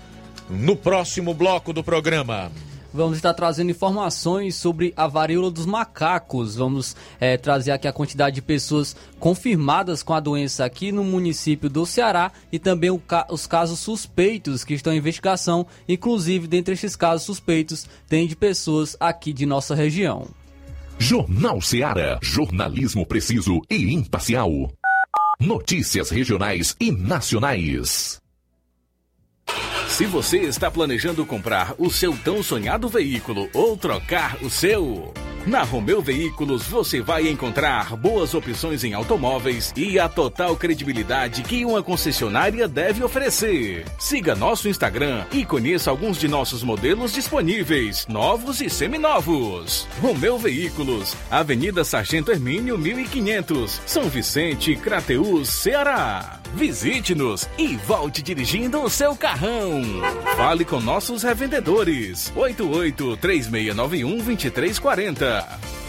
no próximo bloco do programa. Vamos estar trazendo informações sobre a varíola dos macacos. Vamos é, trazer aqui a quantidade de pessoas confirmadas com a doença aqui no município do Ceará e também ca os casos suspeitos que estão em investigação. Inclusive, dentre esses casos suspeitos, tem de pessoas aqui de nossa região. Jornal Ceará. Jornalismo preciso e imparcial. Notícias regionais e nacionais. Se você está planejando comprar o seu tão sonhado veículo ou trocar o seu, na Romeu Veículos você vai encontrar boas opções em automóveis e a total credibilidade que uma concessionária deve oferecer. Siga nosso Instagram e conheça alguns de nossos modelos disponíveis, novos e seminovos. Romeu Veículos, Avenida Sargento Hermínio 1500, São Vicente, Crateús, Ceará. Visite-nos e volte dirigindo o seu carrão. Fale com nossos revendedores. 88 3691 2340.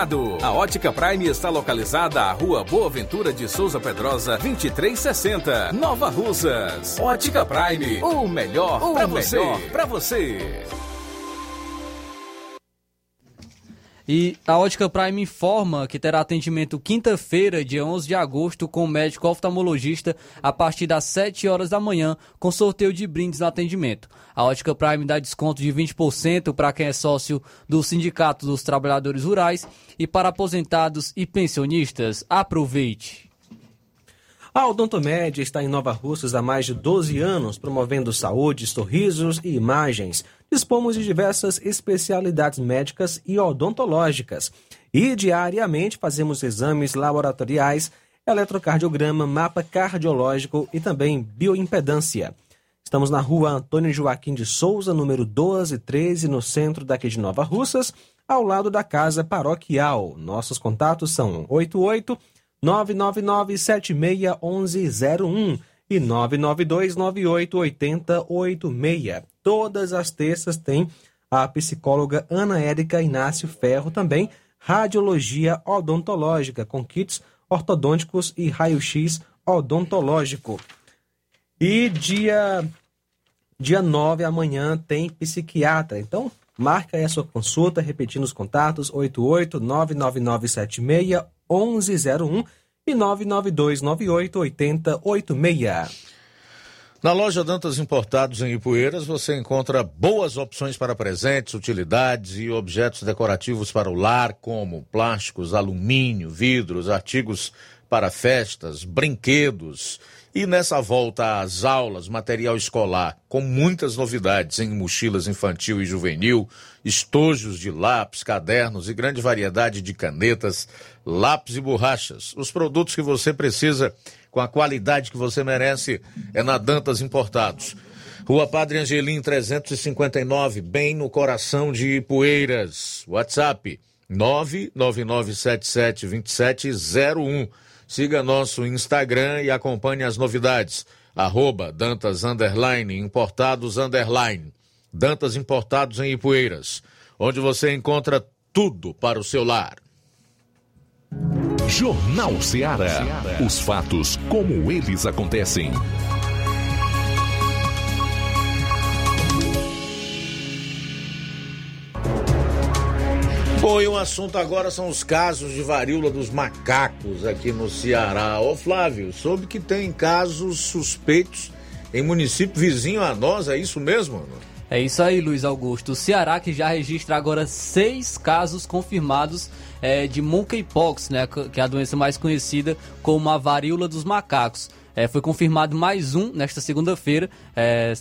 A Ótica Prime está localizada à Rua Boa Ventura de Souza Pedrosa, 2360, Nova Russas. Ótica Prime, o melhor para você. Pra você. E a Ótica Prime informa que terá atendimento quinta-feira, dia 11 de agosto, com o médico oftalmologista a partir das 7 horas da manhã, com sorteio de brindes no atendimento. A Ótica Prime dá desconto de 20% para quem é sócio do Sindicato dos Trabalhadores Rurais e para aposentados e pensionistas. Aproveite! A Odontomed está em Nova Russas há mais de 12 anos, promovendo saúde, sorrisos e imagens. Dispomos de diversas especialidades médicas e odontológicas. E diariamente fazemos exames laboratoriais, eletrocardiograma, mapa cardiológico e também bioimpedância. Estamos na rua Antônio Joaquim de Souza, número 1213, no centro daqui de Nova Russas, ao lado da casa paroquial. Nossos contatos são 88 999 761101 e 992988086. Todas as terças tem a psicóloga Ana Érica Inácio Ferro também, radiologia odontológica com kits ortodônticos e raio-x odontológico. E dia dia 9 amanhã tem psiquiatra. Então, marca aí a sua consulta, repetindo os contatos 88 99976 1101 e 99298 8086. Na loja Dantas Importados em Ipueiras você encontra boas opções para presentes, utilidades e objetos decorativos para o lar, como plásticos, alumínio, vidros, artigos para festas, brinquedos. E nessa volta às aulas, material escolar, com muitas novidades em mochilas infantil e juvenil, estojos de lápis, cadernos e grande variedade de canetas, lápis e borrachas. Os produtos que você precisa com a qualidade que você merece é na Dantas Importados. Rua Padre Angelim 359, bem no coração de Ipueiras. WhatsApp 999772701. Siga nosso Instagram e acompanhe as novidades. Arroba Dantas Underline Importados Underline. Dantas Importados em Ipueiras, onde você encontra tudo para o seu lar. Jornal Ceará. Os fatos como eles acontecem. Bom, e o assunto agora são os casos de varíola dos macacos aqui no Ceará. Ô Flávio, soube que tem casos suspeitos em município vizinho a nós, é isso mesmo? É isso aí, Luiz Augusto. O Ceará que já registra agora seis casos confirmados é, de monkeypox, né, que é a doença mais conhecida como a varíola dos macacos. É, foi confirmado mais um nesta segunda-feira. É,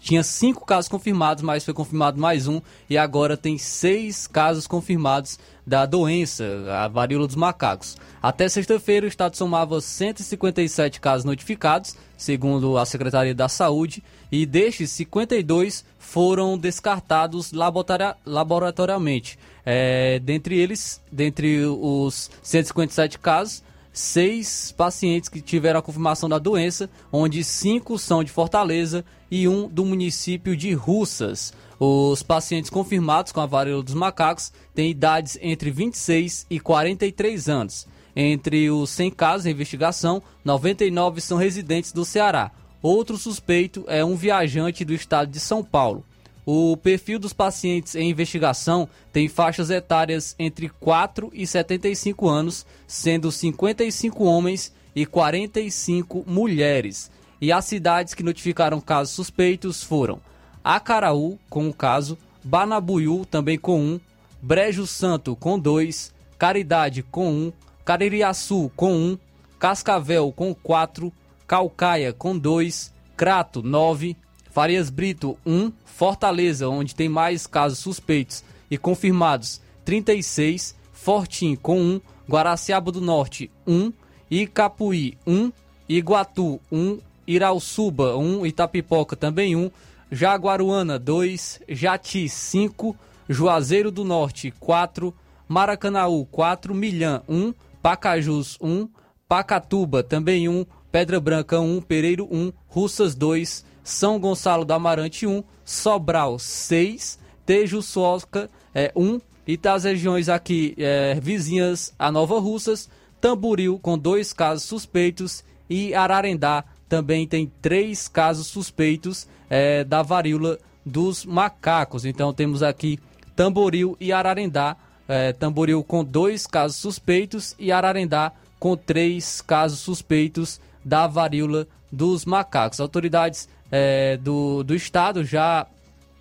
tinha cinco casos confirmados, mas foi confirmado mais um. E agora tem seis casos confirmados da doença, a varíola dos macacos. Até sexta-feira, o estado somava 157 casos notificados, segundo a Secretaria da Saúde, e destes, 52 foram descartados laboratoriamente. É, dentre eles, dentre os 157 casos, seis pacientes que tiveram a confirmação da doença, onde cinco são de Fortaleza e um do município de Russas. Os pacientes confirmados com a varíola dos macacos têm idades entre 26 e 43 anos. Entre os 100 casos em investigação, 99 são residentes do Ceará. Outro suspeito é um viajante do estado de São Paulo. O perfil dos pacientes em investigação tem faixas etárias entre 4 e 75 anos, sendo 55 homens e 45 mulheres. E as cidades que notificaram casos suspeitos foram Acaraú, com um caso, Banabuiú, também com um, Brejo Santo, com dois, Caridade, com um, Caririaçu, com um, Cascavel, com quatro, Calcaia, com dois, Crato, nove, Farias Brito, um, Fortaleza, onde tem mais casos suspeitos e confirmados, 36, Fortim com 1, Guaraciaba do Norte 1, Icapuí 1, Iguatu 1, Irauçuba 1, Itapipoca também 1, Jaguaruana 2, Jati 5, Juazeiro do Norte 4, Maracanaú 4, Milhã 1, Pacajus 1, Pacatuba também 1, Pedra Branca 1, Pereiro 1, Russas 2, São Gonçalo do Amarante 1, Sobral 6, Tejuçoca é, 1 e das regiões aqui é, vizinhas a Nova Russas, Tamburil com dois casos suspeitos e Ararendá também tem três casos suspeitos é, da varíola dos macacos. Então temos aqui Tamboril e Ararendá. É, Tamboril com dois casos suspeitos e Ararendá com três casos suspeitos da varíola dos macacos. Autoridades é, do, do Estado já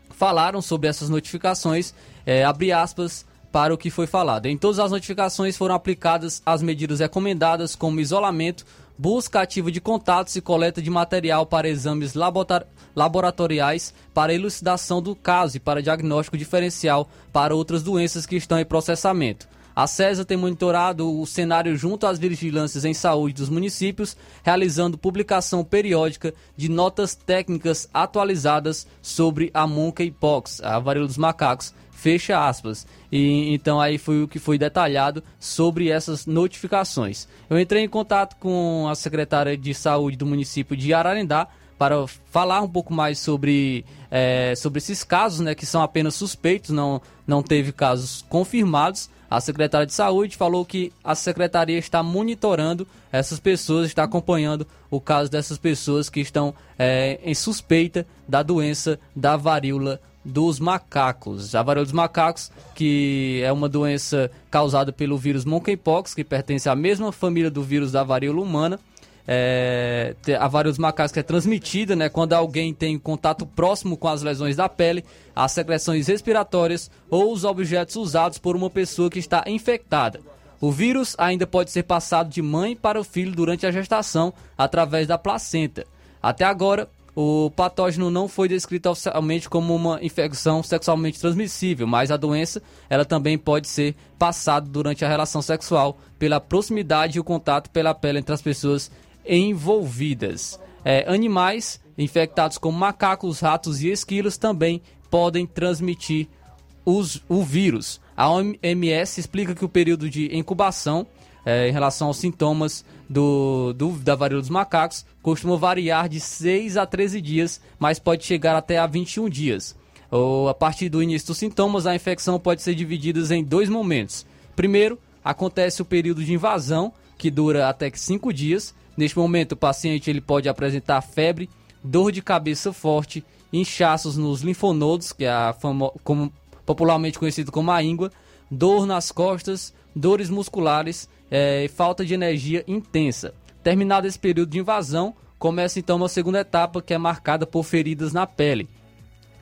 falaram sobre essas notificações, é, abre aspas para o que foi falado. Em todas as notificações foram aplicadas as medidas recomendadas, como isolamento, busca ativa de contatos e coleta de material para exames laboratoriais para elucidação do caso e para diagnóstico diferencial para outras doenças que estão em processamento. A CESA tem monitorado o cenário junto às vigilâncias em saúde dos municípios, realizando publicação periódica de notas técnicas atualizadas sobre a monkeypox, a varíola dos macacos, fecha aspas. E então aí foi o que foi detalhado sobre essas notificações. Eu entrei em contato com a secretária de saúde do município de Ararendá para falar um pouco mais sobre, é, sobre esses casos, né, que são apenas suspeitos, não, não teve casos confirmados. A secretária de Saúde falou que a secretaria está monitorando essas pessoas, está acompanhando o caso dessas pessoas que estão é, em suspeita da doença da varíola dos macacos. A varíola dos macacos, que é uma doença causada pelo vírus monkeypox, que pertence à mesma família do vírus da varíola humana, é, a varíola dos macacos é transmitida né, quando alguém tem contato próximo com as lesões da pele, as secreções respiratórias ou os objetos usados por uma pessoa que está infectada. O vírus ainda pode ser passado de mãe para o filho durante a gestação através da placenta. Até agora, o patógeno não foi descrito oficialmente como uma infecção sexualmente transmissível, mas a doença ela também pode ser passada durante a relação sexual pela proximidade e o contato pela pele entre as pessoas envolvidas. É, animais infectados como macacos, ratos e esquilos também podem transmitir os, o vírus. A OMS explica que o período de incubação é, em relação aos sintomas do, do, da varíola dos macacos costuma variar de 6 a 13 dias, mas pode chegar até a 21 dias. Ou, a partir do início dos sintomas, a infecção pode ser dividida em dois momentos. Primeiro, acontece o período de invasão, que dura até 5 dias, Neste momento, o paciente ele pode apresentar febre, dor de cabeça forte, inchaços nos linfonodos, que é a famo... como, popularmente conhecido como a íngua, dor nas costas, dores musculares é, e falta de energia intensa. Terminado esse período de invasão, começa então uma segunda etapa que é marcada por feridas na pele.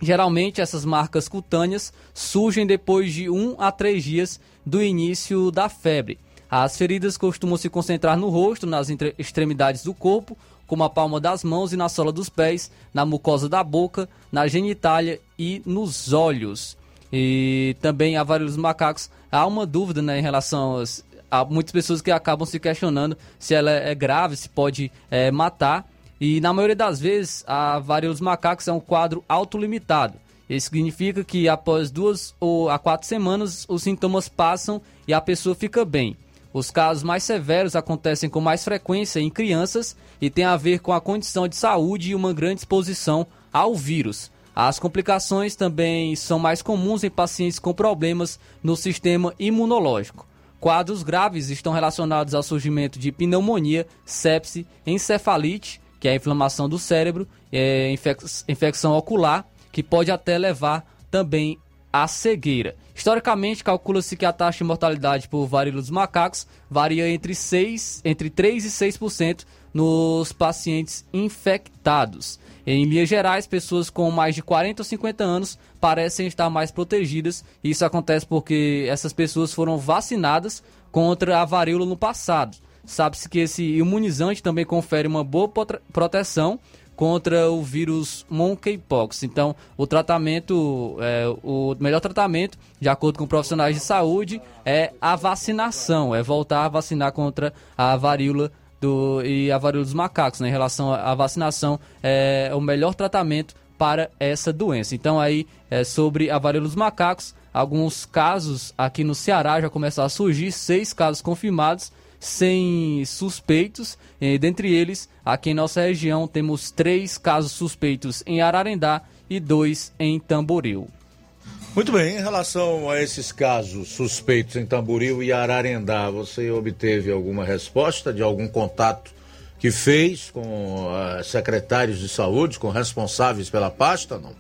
Geralmente, essas marcas cutâneas surgem depois de um a três dias do início da febre. As feridas costumam se concentrar no rosto, nas extremidades do corpo, como a palma das mãos e na sola dos pés, na mucosa da boca, na genitália e nos olhos. E também varíola dos macacos. Há uma dúvida né, em relação às- a muitas pessoas que acabam se questionando se ela é grave, se pode eh, matar. E na maioria das vezes, a dos macacos é um quadro autolimitado. Isso significa que após duas ou a quatro semanas, os sintomas passam e a pessoa fica bem. Os casos mais severos acontecem com mais frequência em crianças e tem a ver com a condição de saúde e uma grande exposição ao vírus. As complicações também são mais comuns em pacientes com problemas no sistema imunológico. Quadros graves estão relacionados ao surgimento de pneumonia, sepse, encefalite, que é a inflamação do cérebro, é, infec- infecção ocular, que pode até levar também à cegueira. Historicamente, calcula-se que a taxa de mortalidade por varíola dos macacos varia entre, 6, entre 3 e 6% nos pacientes infectados. Em linhas gerais, pessoas com mais de 40 ou 50 anos parecem estar mais protegidas. Isso acontece porque essas pessoas foram vacinadas contra a varíola no passado. Sabe-se que esse imunizante também confere uma boa proteção contra o vírus monkeypox. Então, o tratamento, é, o melhor tratamento, de acordo com profissionais de saúde, é a vacinação, é voltar a vacinar contra a varíola do, e a varíola dos macacos. Né? Em relação à vacinação, é o melhor tratamento para essa doença. Então, aí, é, sobre a varíola dos macacos, alguns casos aqui no Ceará já começaram a surgir, seis casos confirmados, sem suspeitos. E, dentre eles, aqui em nossa região, temos três casos suspeitos em Ararendá e dois em Tamboril. Muito bem, em relação a esses casos suspeitos em Tamboril e Ararendá, você obteve alguma resposta de algum contato que fez com ah, secretários de saúde, com responsáveis pela pasta? Não.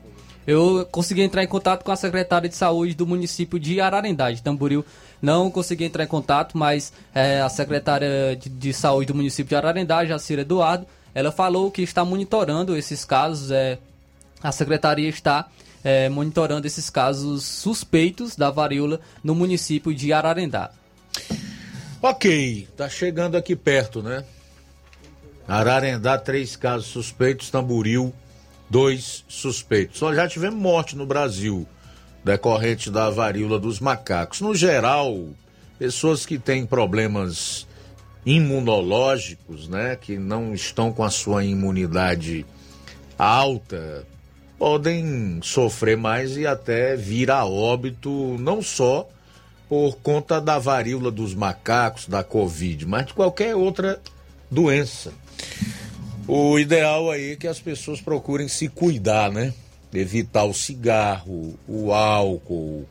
Eu consegui entrar em contato com a secretária de saúde do município de Ararendá, de Tamboril. Não consegui entrar em contato, mas é, a secretária de, de saúde do município de Ararendá, Jacira Eduardo, ela falou que está monitorando esses casos. É, a secretaria está é, monitorando esses casos suspeitos da varíola no município de Ararendá. Ok, tá chegando aqui perto, né? Ararendá, três casos suspeitos, Tamboril, dois suspeitos. Só já tivemos morte no Brasil, decorrente da varíola dos macacos. No geral, pessoas que têm problemas imunológicos, né? Que não estão com a sua imunidade alta, podem sofrer mais e até vir a óbito, não só por conta da varíola dos macacos, da Covid, mas de qualquer outra doença. O ideal aí é que as pessoas procurem se cuidar, né? Evitar o cigarro, o álcool,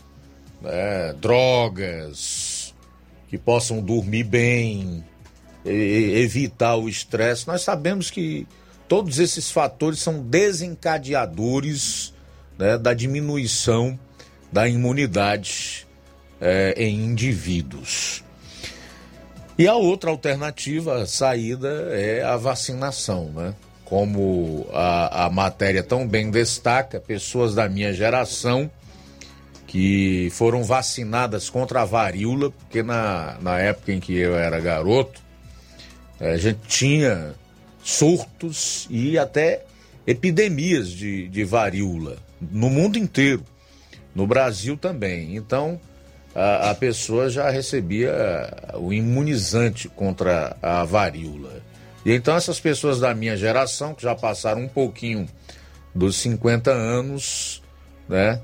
né? drogas, que possam dormir bem, evitar o estresse. Nós sabemos que todos esses fatores são desencadeadores né, da diminuição da imunidade eh, em indivíduos. E a outra alternativa, a saída, é a vacinação, né? Como a, a matéria tão bem destaca, pessoas da minha geração que foram vacinadas contra a varíola, porque na, na época em que eu era garoto, eh, a gente tinha surtos e até epidemias de, de varíola no mundo inteiro, no Brasil também. Então, a, a pessoa já recebia o imunizante contra a varíola. E então, essas pessoas da minha geração, que já passaram um pouquinho dos 50 anos, né?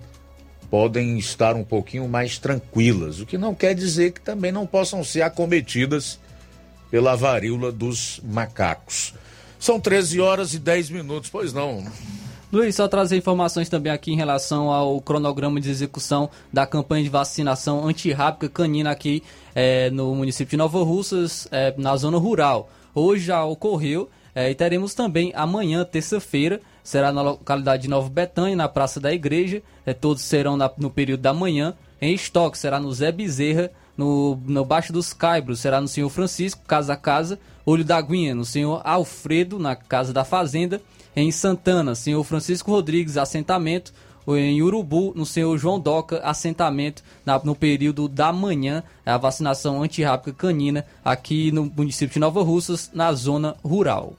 podem estar um pouquinho mais tranquilas, o que não quer dizer que também não possam ser acometidas pela varíola dos macacos. São 13 horas e 10 minutos, pois não. Luiz, só trazer informações também aqui em relação ao cronograma de execução da campanha de vacinação antirrábica canina aqui eh, no município de Nova Russas, eh, na zona rural. Hoje já ocorreu eh, e teremos também amanhã, terça-feira, será na localidade de Nova Betânia, na Praça da Igreja. Eh, todos serão na- no período da manhã. Em estoque será no Zé Bezerra, no, no Baixo dos Caibros será no Senhor Francisco, Casa a Casa. Olho da Aguinha, no Senhor Alfredo, na Casa da Fazenda. Em Santana, Senhor Francisco Rodrigues, assentamento. Em Urubu, no senhor João Doca, assentamento na, no período da manhã, a vacinação antirrábica canina aqui no município de Nova Russas, na zona rural.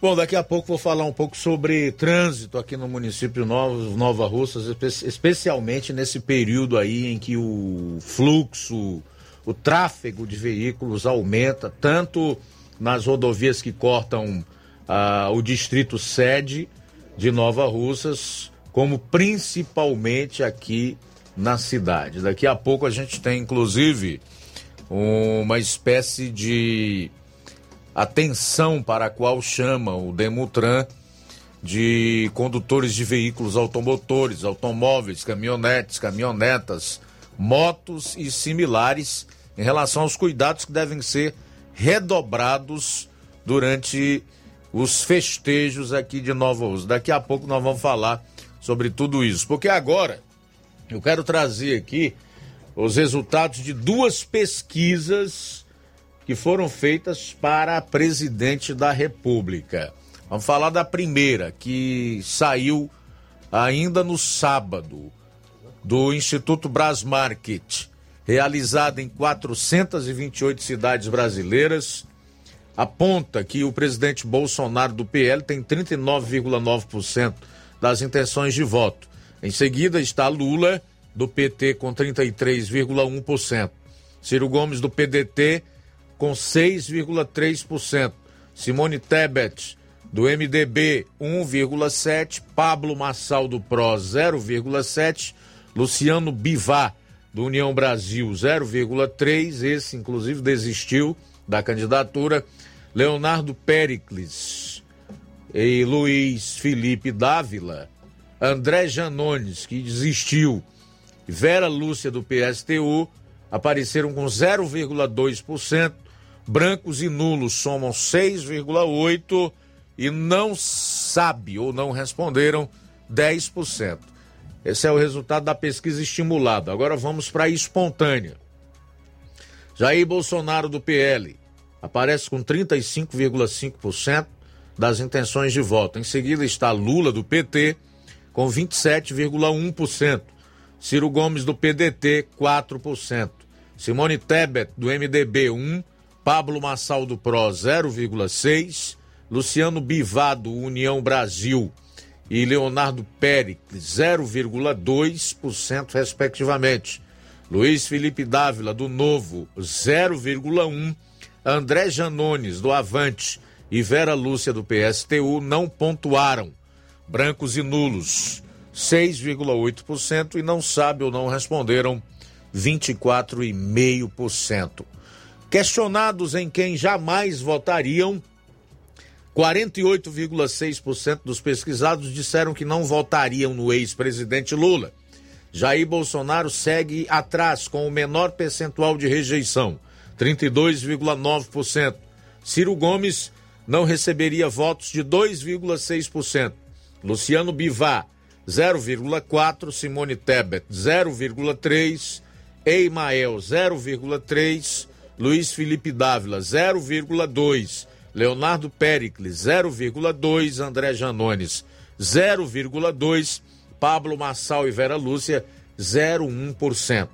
Bom, daqui a pouco vou falar um pouco sobre trânsito aqui no município Nova, Nova Russas, espe- especialmente nesse período aí em que o fluxo, o tráfego de veículos aumenta, tanto nas rodovias que cortam ah, o distrito sede de Nova Russas, como principalmente aqui na cidade. Daqui a pouco a gente tem, inclusive, uma espécie de atenção para a qual chama o Demutran de condutores de veículos automotores, automóveis, caminhonetes, caminhonetas, motos e similares em relação aos cuidados que devem ser redobrados durante os festejos aqui de Nova Uso. Daqui a pouco nós vamos falar sobre tudo isso, porque agora eu quero trazer aqui os resultados de duas pesquisas que foram feitas para presidente da República. Vamos falar da primeira, que saiu ainda no sábado, do Instituto Brasmarket, realizada em 428 cidades brasileiras, aponta que o presidente Bolsonaro do PL tem 39,9% das intenções de voto. Em seguida está Lula, do PT, com 33,1%. Ciro Gomes, do PDT, com 6,3%. Simone Tebet, do MDB, 1,7%. Pablo Massal, do PROS, 0,7%. Luciano Bivar, do União Brasil, 0,3%. Esse, inclusive, desistiu da candidatura. Leonardo Pericles e Luiz Felipe Dávila. André Janones, que desistiu. Vera Lúcia, do PSTU, apareceram com 0,2%. Brancos e nulos somam 6,8% e não sabe ou não responderam 10%. Esse é o resultado da pesquisa estimulada. Agora vamos para a espontânea. Jair Bolsonaro do PL aparece com 35,5% das intenções de voto. Em seguida está Lula do PT com 27,1%. Ciro Gomes do PDT 4%. Simone Tebet do MDB 1, Pablo Massal do PRO 0,6, Luciano Bivar do União Brasil e Leonardo Pericles 0,2% respectivamente. Luiz Felipe Dávila do Novo 0,1, André Janones do Avante e Vera Lúcia do PSTU não pontuaram. Brancos e nulos 6,8% e não sabe ou não responderam 24,5%. Questionados em quem jamais votariam, 48,6% dos pesquisados disseram que não votariam no ex-presidente Lula. Jair Bolsonaro segue atrás com o menor percentual de rejeição, 32,9%. Ciro Gomes não receberia votos de 2,6%. Luciano Bivar, 0,4%. Simone Tebet, 0,3%. Eimael, 0,3%. Luiz Felipe Dávila, 0,2%. Leonardo Pericles, 0,2%. André Janones, 0,2%. Pablo Massal e Vera Lúcia, 0,1%.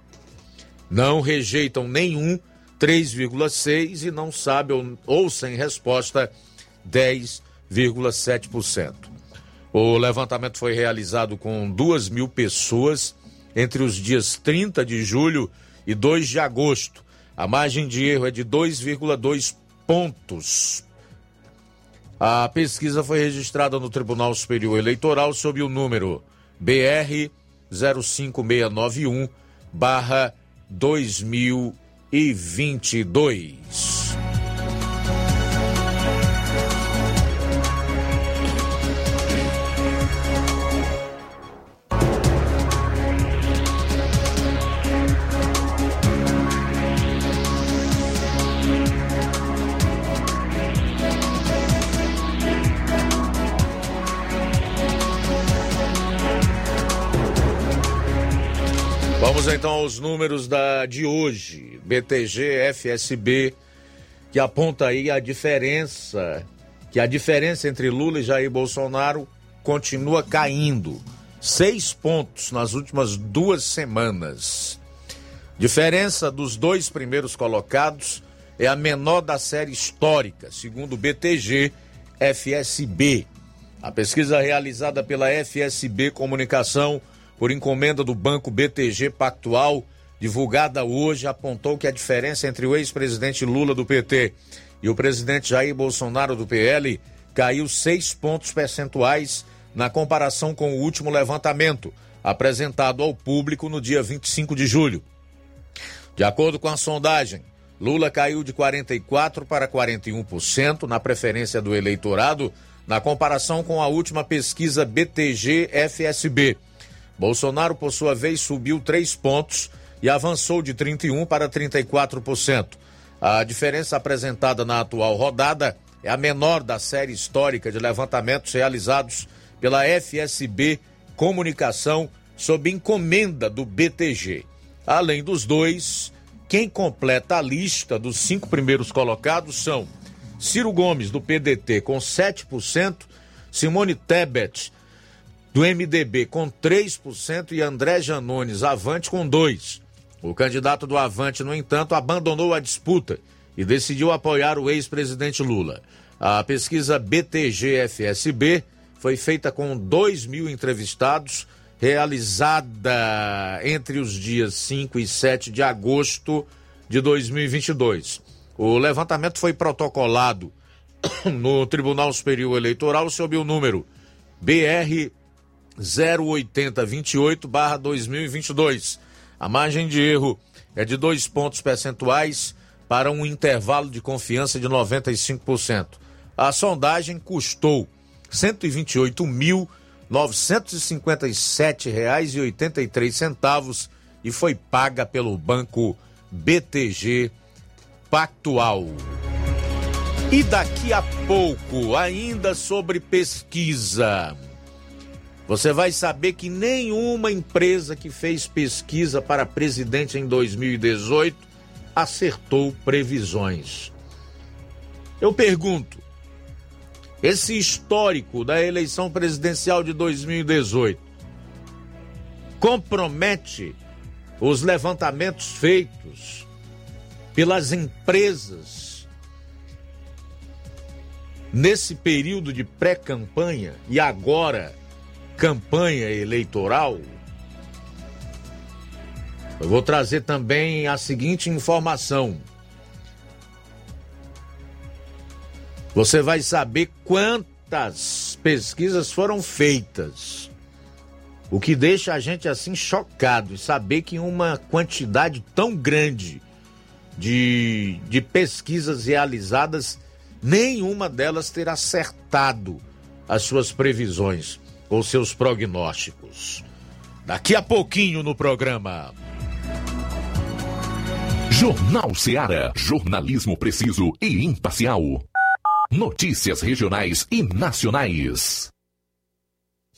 Não rejeitam nenhum, 3,6% e não sabe ou, ou sem resposta, 10,7%. O levantamento foi realizado com 2 mil pessoas entre os dias 30 de julho e 2 de agosto. A margem de erro é de 2,2 pontos. A pesquisa foi registrada no Tribunal Superior Eleitoral sob o número BR 05691 barra 2022. Vamos então aos números da, de hoje. BTG, FSB, que aponta aí a diferença, que a diferença entre Lula e Jair Bolsonaro continua caindo. seis pontos nas últimas duas semanas. Diferença dos dois primeiros colocados é a menor da série histórica, segundo o BTG FSB. A pesquisa realizada pela FSB Comunicação por encomenda do Banco BTG Pactual, divulgada hoje, apontou que a diferença entre o ex-presidente Lula do PT e o presidente Jair Bolsonaro do PL caiu seis pontos percentuais na comparação com o último levantamento, apresentado ao público no dia 25 de julho. De acordo com a sondagem, Lula caiu de 44% para 41% na preferência do eleitorado, na comparação com a última pesquisa BTG-FSB. Bolsonaro, por sua vez, subiu três pontos e avançou de 31% para 34%. A diferença apresentada na atual rodada é a menor da série histórica de levantamentos realizados pela FSB Comunicação sob encomenda do BTG. Além dos dois, quem completa a lista dos cinco primeiros colocados são Ciro Gomes, do PDT, com 7%, Simone Tebet, do MDB, com 3%, e André Janones, Avante, com 2%. O candidato do Avante, no entanto, abandonou a disputa e decidiu apoiar o ex-presidente Lula. A pesquisa BTG-FSB foi feita com 2 mil entrevistados, realizada entre os dias 5 e 7 de agosto de 2022. O levantamento foi protocolado no Tribunal Superior Eleitoral sob o número BR 08028-2022. A margem de erro é de dois pontos percentuais para um intervalo de confiança de 95%. A sondagem custou R$ 128.957,83 e foi paga pelo banco BTG Pactual. E daqui a pouco, ainda sobre pesquisa. Você vai saber que nenhuma empresa que fez pesquisa para presidente em 2018 acertou previsões. Eu pergunto: esse histórico da eleição presidencial de 2018 compromete os levantamentos feitos pelas empresas nesse período de pré-campanha e agora campanha eleitoral? Eu vou trazer também a seguinte informação. Você vai saber quantas pesquisas foram feitas. O que deixa a gente assim chocado saber que uma quantidade tão grande de, de pesquisas realizadas, nenhuma delas terá acertado as suas previsões ou seus prognósticos. Daqui a pouquinho no programa. Jornal Seara. Jornalismo preciso e imparcial. Notícias regionais e nacionais.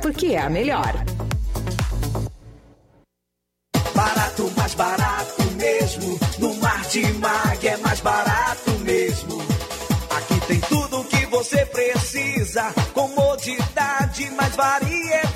porque é a melhor. Barato, mais barato mesmo. No Martimag é mais barato mesmo. Aqui tem tudo o que você precisa. Comodidade, mais variedade.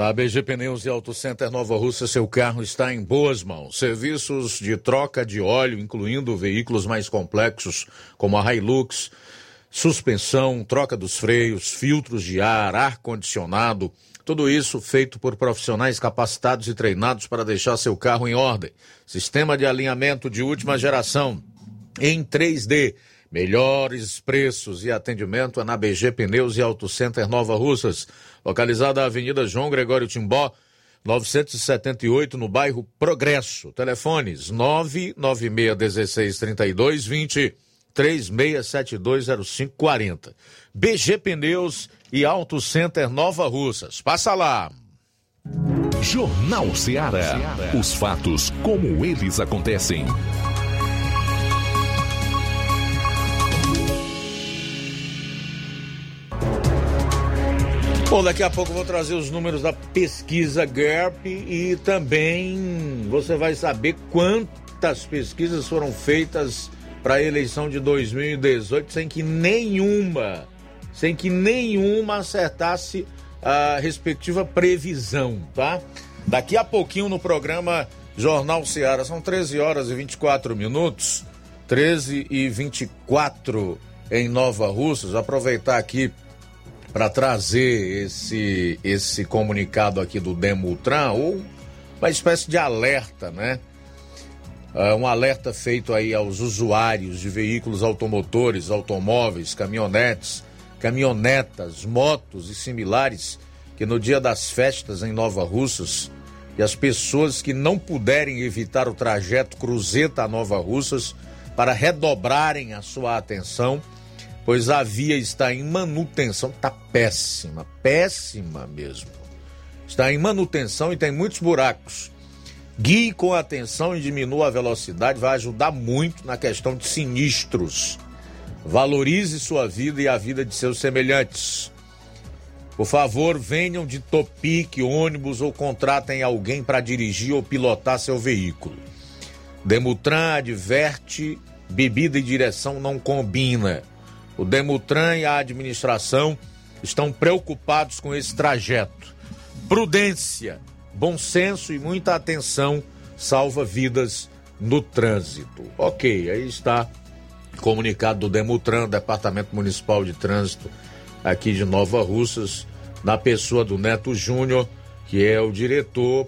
Na BG Pneus e Auto Center Nova Russa, seu carro está em boas mãos. Serviços de troca de óleo, incluindo veículos mais complexos, como a Hilux, suspensão, troca dos freios, filtros de ar, ar-condicionado. Tudo isso feito por profissionais capacitados e treinados para deixar seu carro em ordem. Sistema de alinhamento de última geração em 3D. Melhores preços e atendimento é na BG Pneus e Auto Center Nova Russas, localizada na Avenida João Gregório Timbó, 978, no bairro Progresso. Telefones 996163220, 36720540. BG Pneus e Auto Center Nova Russas. Passa lá. Jornal Ceará. Os fatos como eles acontecem. Bom, daqui a pouco eu vou trazer os números da pesquisa GERP e também você vai saber quantas pesquisas foram feitas para a eleição de 2018 sem que nenhuma, sem que nenhuma acertasse a respectiva previsão, tá? Daqui a pouquinho no programa Jornal Seara, são 13 horas e 24 minutos, 13 e 24 em Nova Russas. Aproveitar aqui para trazer esse, esse comunicado aqui do Demutran, ou uma espécie de alerta, né? Uh, um alerta feito aí aos usuários de veículos automotores, automóveis, caminhonetes, caminhonetas, motos e similares, que no dia das festas em Nova Russas, e as pessoas que não puderem evitar o trajeto Cruzeta a Nova Russas para redobrarem a sua atenção pois a via está em manutenção, está péssima, péssima mesmo. Está em manutenção e tem muitos buracos. Guie com atenção e diminua a velocidade, vai ajudar muito na questão de sinistros. Valorize sua vida e a vida de seus semelhantes. Por favor, venham de Topique, ônibus ou contratem alguém para dirigir ou pilotar seu veículo. Demutran adverte: bebida e direção não combina. O Demutran e a administração estão preocupados com esse trajeto. Prudência, bom senso e muita atenção salva vidas no trânsito. Ok, aí está comunicado do Demutran, Departamento Municipal de Trânsito aqui de Nova Russas, na pessoa do Neto Júnior, que é o diretor,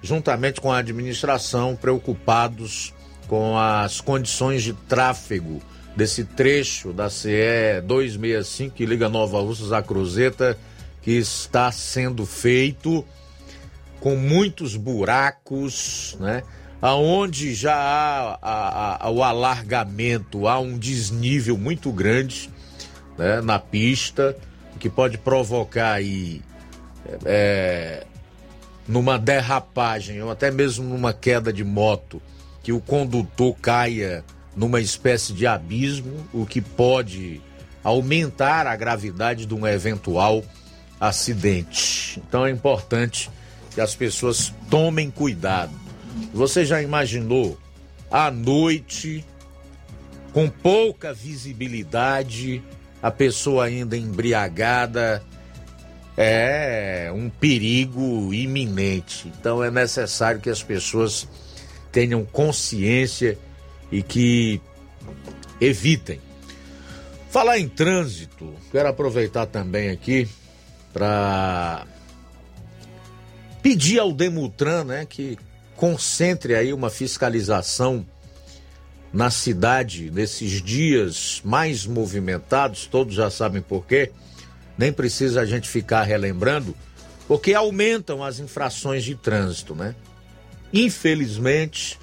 juntamente com a administração, preocupados com as condições de tráfego desse trecho da CE 265 que liga Nova Russas à Cruzeta, que está sendo feito com muitos buracos, né? Aonde já há a, a, o alargamento, há um desnível muito grande né, na pista, que pode provocar aí é, numa derrapagem ou até mesmo numa queda de moto, que o condutor caia numa espécie de abismo, o que pode aumentar a gravidade de um eventual acidente. Então é importante que as pessoas tomem cuidado. Você já imaginou à noite, com pouca visibilidade, a pessoa ainda embriagada? É um perigo iminente. Então é necessário que as pessoas tenham consciência e que evitem. Falar em trânsito, quero aproveitar também aqui para pedir ao Demutran, né, que concentre aí uma fiscalização na cidade nesses dias mais movimentados, todos já sabem por quê, nem precisa a gente ficar relembrando, porque aumentam as infrações de trânsito, né? Infelizmente,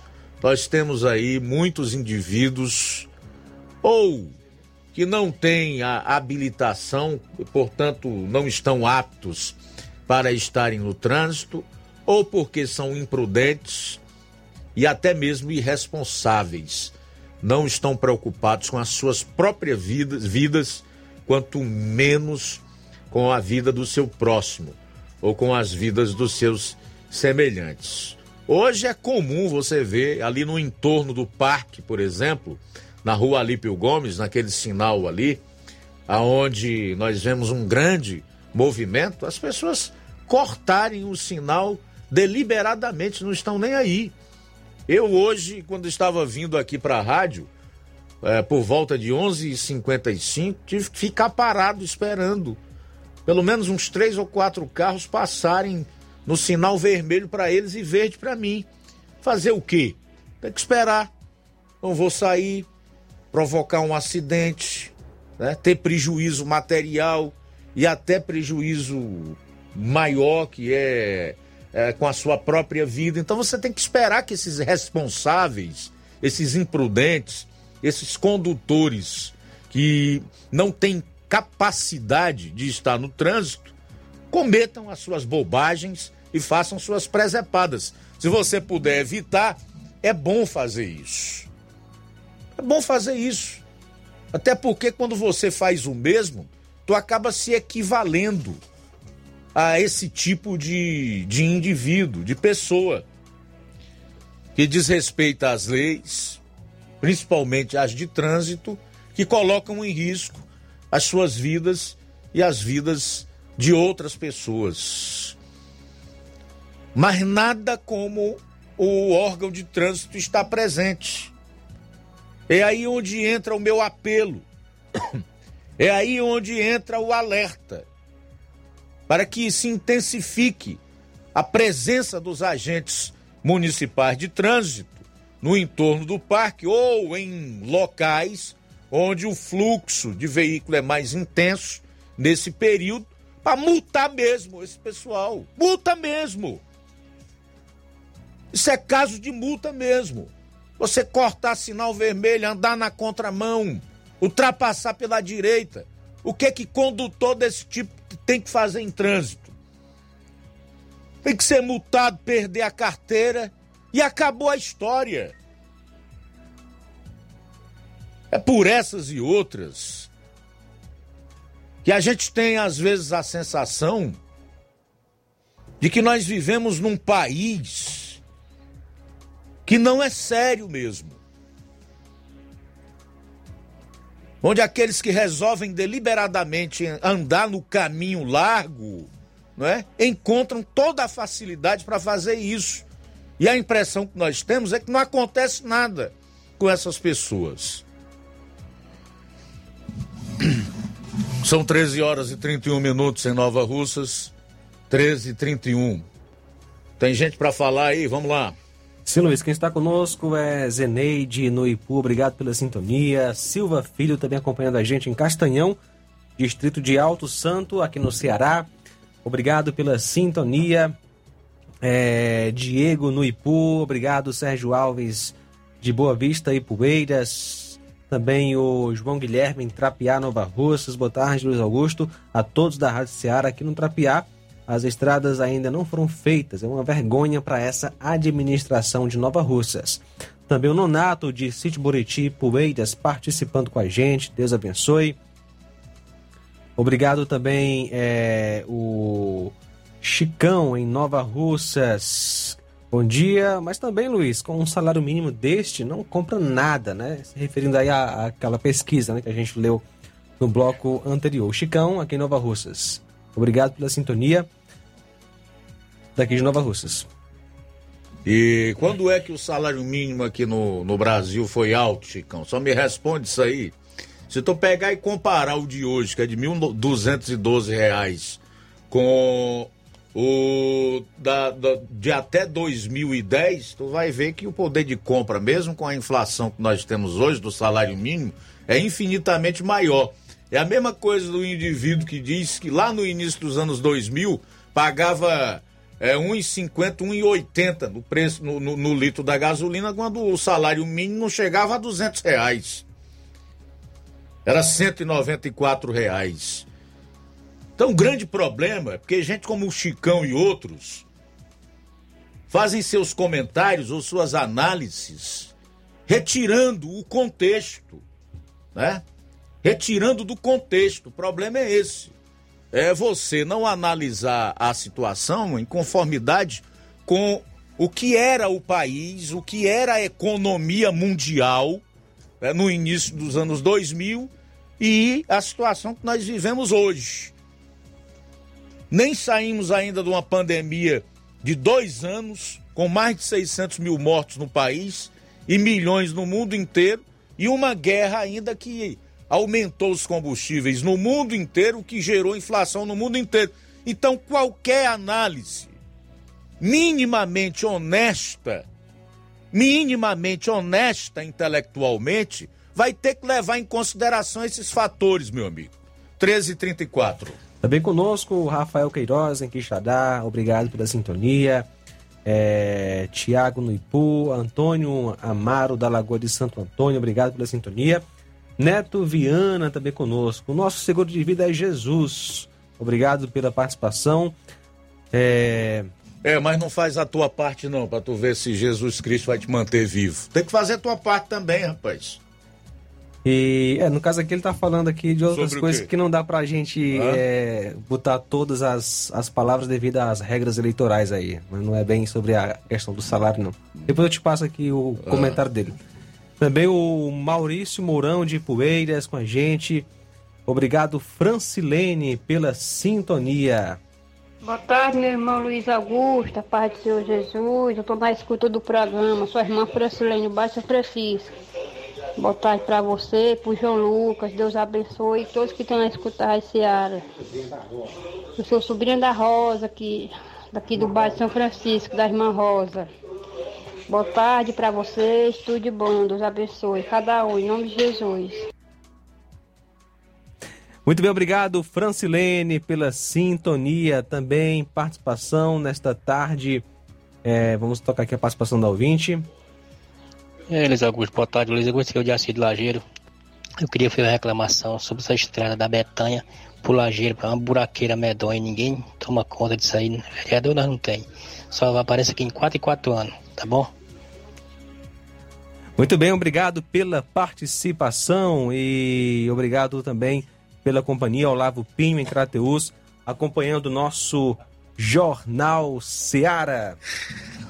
nós temos aí muitos indivíduos ou que não têm a habilitação portanto, não estão aptos para estarem no trânsito, ou porque são imprudentes e até mesmo irresponsáveis. Não estão preocupados com as suas próprias vidas, vidas, quanto menos com a vida do seu próximo ou com as vidas dos seus semelhantes. Hoje é comum você ver ali no entorno do parque, por exemplo, na rua Alípio Gomes, naquele sinal ali, aonde nós vemos um grande movimento, as pessoas cortarem o sinal deliberadamente, não estão nem aí. Eu hoje, quando estava vindo aqui para a rádio, é, por volta de 11h55, tive que ficar parado esperando pelo menos uns três ou quatro carros passarem no sinal vermelho para eles e verde para mim. Fazer o quê? Tem que esperar. Não vou sair, provocar um acidente, né? ter prejuízo material e até prejuízo maior, que é, é com a sua própria vida. Então você tem que esperar que esses responsáveis, esses imprudentes, esses condutores que não têm capacidade de estar no trânsito, cometam as suas bobagens e façam suas presepadas. Se você puder evitar, é bom fazer isso. É bom fazer isso. Até porque quando você faz o mesmo, tu acaba se equivalendo a esse tipo de, de indivíduo, de pessoa, que desrespeita as leis, principalmente as de trânsito, que colocam em risco as suas vidas e as vidas de outras pessoas. Mas nada como o órgão de trânsito está presente. É aí onde entra o meu apelo. É aí onde entra o alerta. Para que se intensifique a presença dos agentes municipais de trânsito no entorno do parque ou em locais onde o fluxo de veículo é mais intenso nesse período, para multar mesmo esse pessoal. Multa mesmo. Isso é caso de multa mesmo. Você cortar sinal vermelho, andar na contramão, ultrapassar pela direita. O que que condutor desse tipo tem que fazer em trânsito? Tem que ser multado, perder a carteira e acabou a história. É por essas e outras que a gente tem às vezes a sensação de que nós vivemos num país que não é sério mesmo. Onde aqueles que resolvem deliberadamente andar no caminho largo, não é? encontram toda a facilidade para fazer isso. E a impressão que nós temos é que não acontece nada com essas pessoas. São 13 horas e 31 minutos em Nova Russas. 13 e 31. Tem gente para falar aí, vamos lá. Sim, Luiz, quem está conosco é Zeneide Noipu, obrigado pela sintonia. Silva Filho também acompanhando a gente em Castanhão, distrito de Alto Santo, aqui no Ceará. Obrigado pela sintonia. É, Diego no Ipu, obrigado Sérgio Alves de Boa Vista e Poeiras. Também o João Guilherme em Trapiá, Nova Russas. Boa tarde, Luiz Augusto. A todos da Rádio Ceará aqui no Trapiá. As estradas ainda não foram feitas. É uma vergonha para essa administração de Nova Russas. Também o Nonato de Sítio Buriti, Poeiras, participando com a gente. Deus abençoe. Obrigado também é, o Chicão em Nova Russas. Bom dia, mas também, Luiz, com um salário mínimo deste, não compra nada, né? Se referindo aí à, àquela pesquisa né, que a gente leu no bloco anterior. Chicão, aqui em Nova Russas. Obrigado pela sintonia daqui de Nova Russas. E quando é que o salário mínimo aqui no, no Brasil foi alto, Chicão? Só me responde isso aí. Se tu pegar e comparar o de hoje, que é de R$ 1.212, com o da, da, de até 2010, tu vai ver que o poder de compra, mesmo com a inflação que nós temos hoje do salário mínimo, é infinitamente maior. É a mesma coisa do indivíduo que diz que lá no início dos anos 2000 pagava é, 1,50, 1,80 no preço no, no, no, litro da gasolina, quando o salário mínimo não chegava a 200 reais. Era 194 reais. Então, o grande problema é porque gente como o Chicão e outros fazem seus comentários ou suas análises retirando o contexto, né? Retirando do contexto. O problema é esse. É você não analisar a situação em conformidade com o que era o país, o que era a economia mundial né, no início dos anos 2000 e a situação que nós vivemos hoje. Nem saímos ainda de uma pandemia de dois anos, com mais de 600 mil mortos no país e milhões no mundo inteiro, e uma guerra ainda que aumentou os combustíveis no mundo inteiro, o que gerou inflação no mundo inteiro. Então, qualquer análise minimamente honesta, minimamente honesta intelectualmente, vai ter que levar em consideração esses fatores, meu amigo. 1334. Também conosco o Rafael Queiroz em Quixadá, obrigado pela sintonia. É, Tiago no Ipu, Antônio Amaro da Lagoa de Santo Antônio, obrigado pela sintonia. Neto Viana também conosco. O nosso seguro de vida é Jesus. Obrigado pela participação. É... é, mas não faz a tua parte não, para tu ver se Jesus Cristo vai te manter vivo. Tem que fazer a tua parte também, rapaz. E é, no caso aqui ele está falando aqui de outras coisas que não dá para a gente é, botar todas as, as palavras devido às regras eleitorais aí. Mas não é bem sobre a questão do salário, não. Depois eu te passo aqui o comentário dele. Também o Maurício Mourão de Poeiras com a gente. Obrigado, Francilene, pela sintonia. Boa tarde, meu irmão Luiz Augusto, a paz do Senhor Jesus. Eu estou na escuta do programa. Sua irmã Francilene, Baixa Francisco. Boa tarde para você, para o João Lucas. Deus abençoe todos que estão a escutar esse área. Eu sou sobrinha da Rosa, aqui, daqui do bairro São Francisco, da irmã Rosa. Boa tarde para vocês, tudo de bom. Deus abençoe cada um, em nome de Jesus. Muito bem, obrigado, Francilene, pela sintonia, também participação nesta tarde. É, vamos tocar aqui a participação da ouvinte. É, Luiz Augusto, boa tarde. Luiz Augusto, que é o do Lageiro. Eu queria fazer uma reclamação sobre essa estrada da Betanha pro Lageiro, para uma buraqueira medonha. Ninguém toma conta disso aí. Vereador nós não tem. Só aparece aqui em 4 e 4 anos, tá bom? Muito bem, obrigado pela participação e obrigado também pela companhia Olavo Pinho em Crateus, acompanhando o nosso Jornal Seara.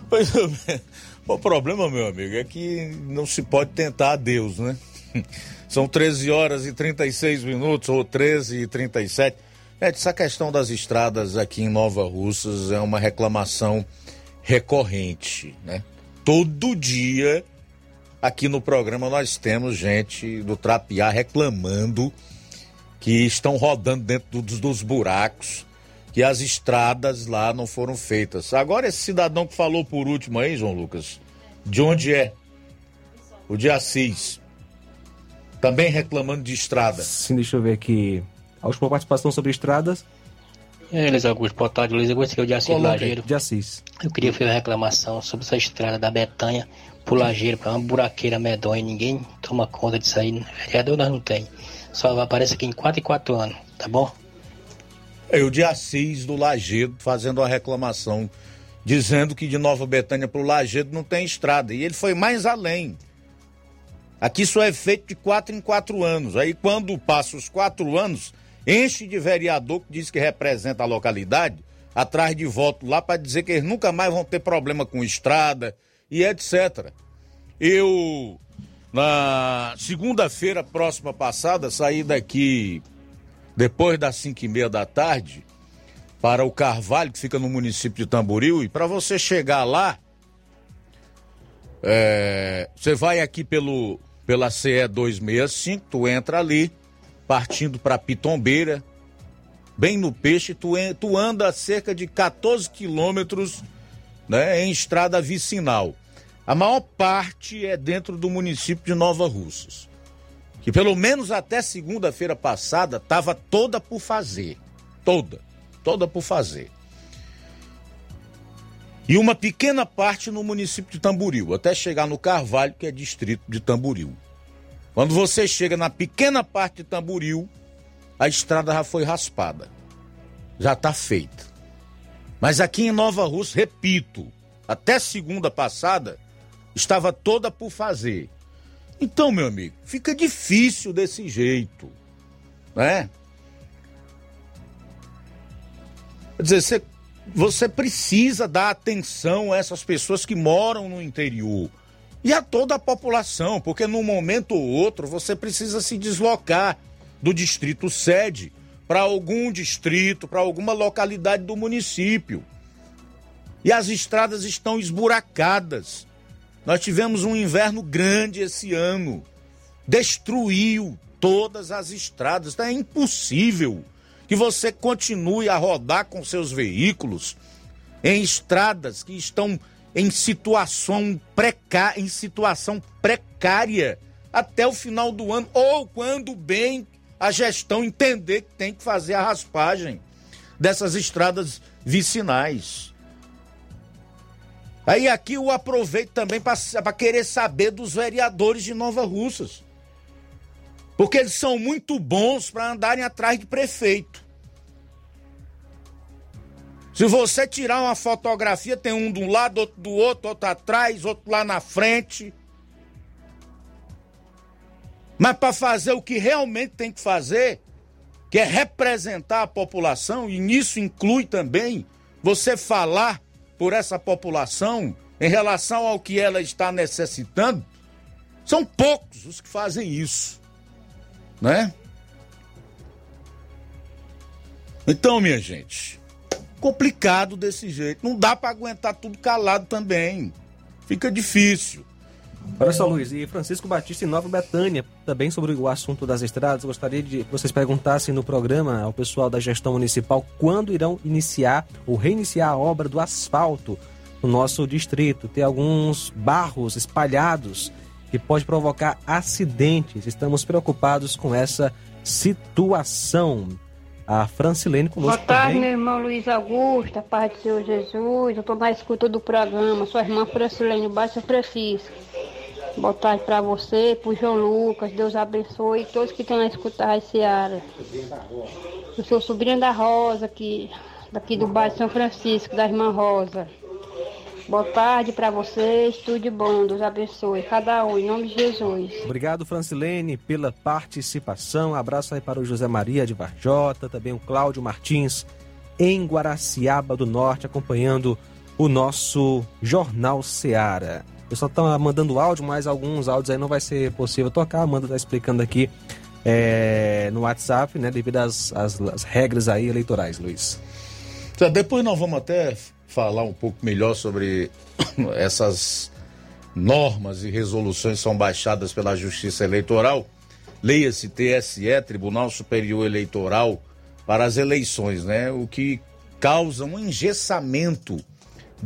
Pois é, o problema, meu amigo, é que não se pode tentar a Deus, né? São 13 horas e 36 minutos, ou 13 e 37. É, essa questão das estradas aqui em Nova Russas é uma reclamação recorrente, né? Todo dia aqui no programa nós temos gente do Trapiá reclamando que estão rodando dentro dos, dos buracos, que as estradas lá não foram feitas. Agora, esse cidadão que falou por último aí, João Lucas, de onde é? O de Assis. Também reclamando de estrada. Sim, deixa eu ver aqui. A última participação sobre estradas. É, Luiz Augusto, boa tarde, Luiz Augusto, que é o de Assis Lageiro. de Assis. Eu queria fazer uma reclamação sobre essa estrada da Betanha pro Lageiro, pra uma buraqueira medonha, ninguém toma conta disso aí, né? vereador nós não tem. Só aparece aqui em 4 e 4 anos, tá bom? É o de Assis do Lagedo fazendo uma reclamação, dizendo que de Nova Betânia para o Lagedo não tem estrada. E ele foi mais além. Aqui só é feito de quatro em quatro anos. Aí quando passa os quatro anos, enche de vereador que diz que representa a localidade, atrás de voto lá para dizer que eles nunca mais vão ter problema com estrada e etc. Eu, na segunda-feira próxima passada, saí daqui depois das cinco e meia da tarde para o Carvalho, que fica no município de Tamboril, e para você chegar lá, é, você vai aqui pelo pela CE 265, tu entra ali, partindo para Pitombeira, bem no peixe, tu, tu anda cerca de 14 quilômetros né, em estrada vicinal. A maior parte é dentro do município de Nova Russas, que pelo menos até segunda-feira passada estava toda por fazer. Toda, toda por fazer. E uma pequena parte no município de Tamboril, até chegar no Carvalho, que é distrito de Tamboril. Quando você chega na pequena parte de Tamboril, a estrada já foi raspada. Já está feita. Mas aqui em Nova Rússia, repito, até segunda passada, estava toda por fazer. Então, meu amigo, fica difícil desse jeito, né? Quer dizer, você, você precisa dar atenção a essas pessoas que moram no interior e a toda a população, porque num momento ou outro você precisa se deslocar do distrito sede para algum distrito, para alguma localidade do município. E as estradas estão esburacadas. Nós tivemos um inverno grande esse ano. Destruiu todas as estradas. Então é impossível que você continue a rodar com seus veículos em estradas que estão em situação, precá em situação precária até o final do ano, ou quando bem a gestão entender que tem que fazer a raspagem dessas estradas vicinais. Aí aqui eu aproveito também para querer saber dos vereadores de Nova Russas. Porque eles são muito bons para andarem atrás de prefeito. Se você tirar uma fotografia, tem um de um lado, outro do outro, outro atrás, outro lá na frente. Mas para fazer o que realmente tem que fazer, que é representar a população, e nisso inclui também você falar por essa população em relação ao que ela está necessitando, são poucos os que fazem isso, né? Então, minha gente, complicado desse jeito, não dá para aguentar tudo calado também. Fica difícil. Olha só, Luiz, e Francisco Batista em Nova Betânia, também sobre o assunto das estradas, gostaria de que vocês perguntassem no programa ao pessoal da gestão municipal quando irão iniciar ou reiniciar a obra do asfalto no nosso distrito. Tem alguns barros espalhados que pode provocar acidentes. Estamos preocupados com essa situação. A Francilene conosco Boa tarde, também. meu irmão Luiz Augusto, a paz do Senhor Jesus. Eu tô na escuta do programa. Sua irmã Francilene Baixa Francisca. Boa tarde pra você, pro João Lucas. Deus abençoe todos que estão na escuta da Seara. Eu sou sobrinha da Rosa, aqui, daqui do bairro São Francisco, da irmã Rosa. Boa tarde pra vocês, tudo de bom. Deus abençoe cada um, em nome de Jesus. Obrigado, Francilene, pela participação. Abraço aí para o José Maria de Varjota, também o Cláudio Martins, em Guaraciaba do Norte, acompanhando o nosso Jornal Seara. O pessoal tá mandando áudio, mas alguns áudios aí não vai ser possível tocar. A Amanda tá explicando aqui é, no WhatsApp, né, devido às, às- às regras aí eleitorais, Luiz. Depois nós vamos até falar um pouco melhor sobre essas normas e resoluções são baixadas pela Justiça Eleitoral. Leia-se TSE, Tribunal Superior Eleitoral, para as eleições, né? O que causa um engessamento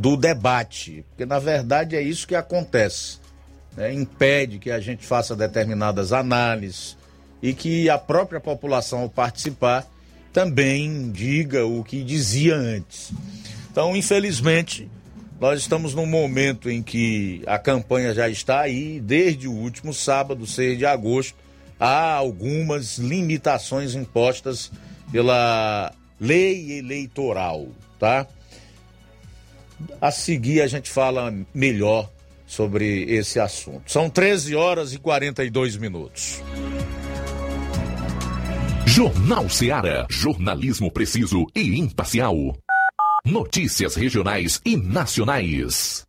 do debate, porque na verdade é isso que acontece. né? Impede que a gente faça determinadas análises e que a própria população, ao participar, também diga o que dizia antes. Então, infelizmente, nós estamos num momento em que a campanha já está aí, desde o último sábado, 6 de agosto, há algumas limitações impostas pela lei eleitoral, tá? A seguir a gente fala melhor sobre esse assunto. São 13 horas e 42 minutos. Jornal Seara. Jornalismo preciso e imparcial. Notícias regionais e nacionais.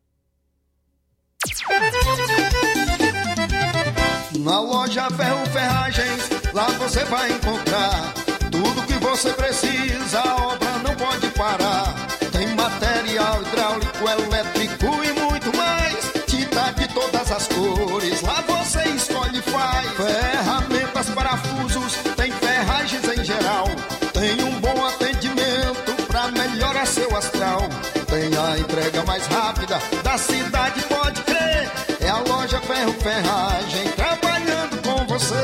Na loja Ferro Ferragens, lá você vai encontrar tudo que você precisa, a obra não pode parar. Rápida da cidade, pode crer. É a loja Ferro Ferragem trabalhando com você.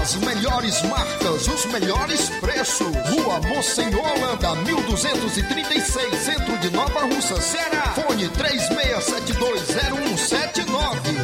As melhores marcas, os melhores preços. Rua Mocenola, Holanda, 1236, centro de Nova Russa, Ceará. Fone 36720179.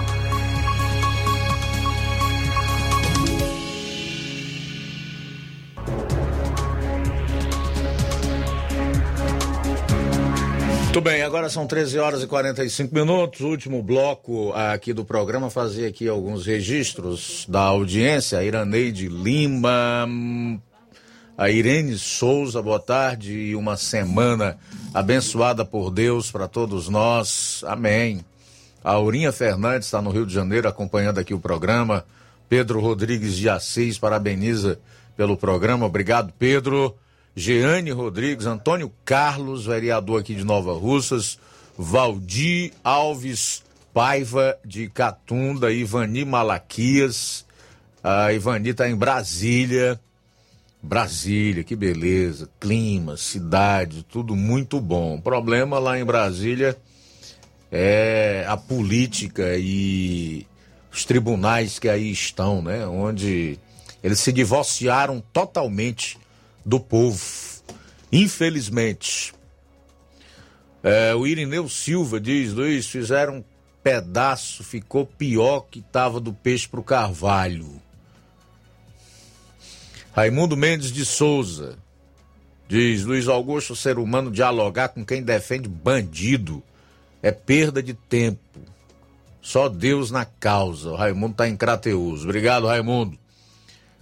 Muito bem, agora são 13 horas e 45 minutos, último bloco aqui do programa, fazer aqui alguns registros da audiência, Iraneide Lima, a Irene Souza, boa tarde e uma semana abençoada por Deus para todos nós, amém. A Aurinha Fernandes está no Rio de Janeiro acompanhando aqui o programa, Pedro Rodrigues de Assis parabeniza pelo programa, obrigado Pedro. Jeane Rodrigues, Antônio Carlos, vereador aqui de Nova Russas, Valdir Alves Paiva de Catunda, Ivani Malaquias. A Ivani está em Brasília. Brasília, que beleza. Clima, cidade, tudo muito bom. O problema lá em Brasília é a política e os tribunais que aí estão, né? Onde eles se divorciaram totalmente do povo. Infelizmente. É, o Irineu Silva diz, Luiz, fizeram um pedaço, ficou pior que tava do peixe pro carvalho. Raimundo Mendes de Souza diz, Luiz Augusto, ser humano dialogar com quem defende bandido é perda de tempo. Só Deus na causa. O Raimundo tá em Crateus. Obrigado, Raimundo,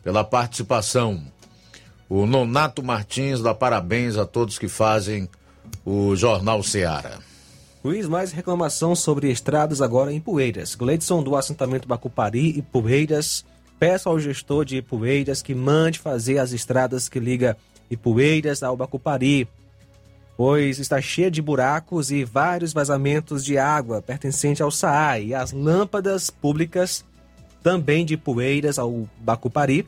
pela participação. O Nonato Martins dá parabéns a todos que fazem o Jornal Seara. Luiz, mais reclamação sobre estradas agora em Poeiras. Gleidson do assentamento Bacupari e Poeiras. Peço ao gestor de Ipueiras que mande fazer as estradas que liga Ipueiras ao Bacupari. pois está cheia de buracos e vários vazamentos de água pertencente ao SAAI. E as lâmpadas públicas, também de poeiras ao Bacupari,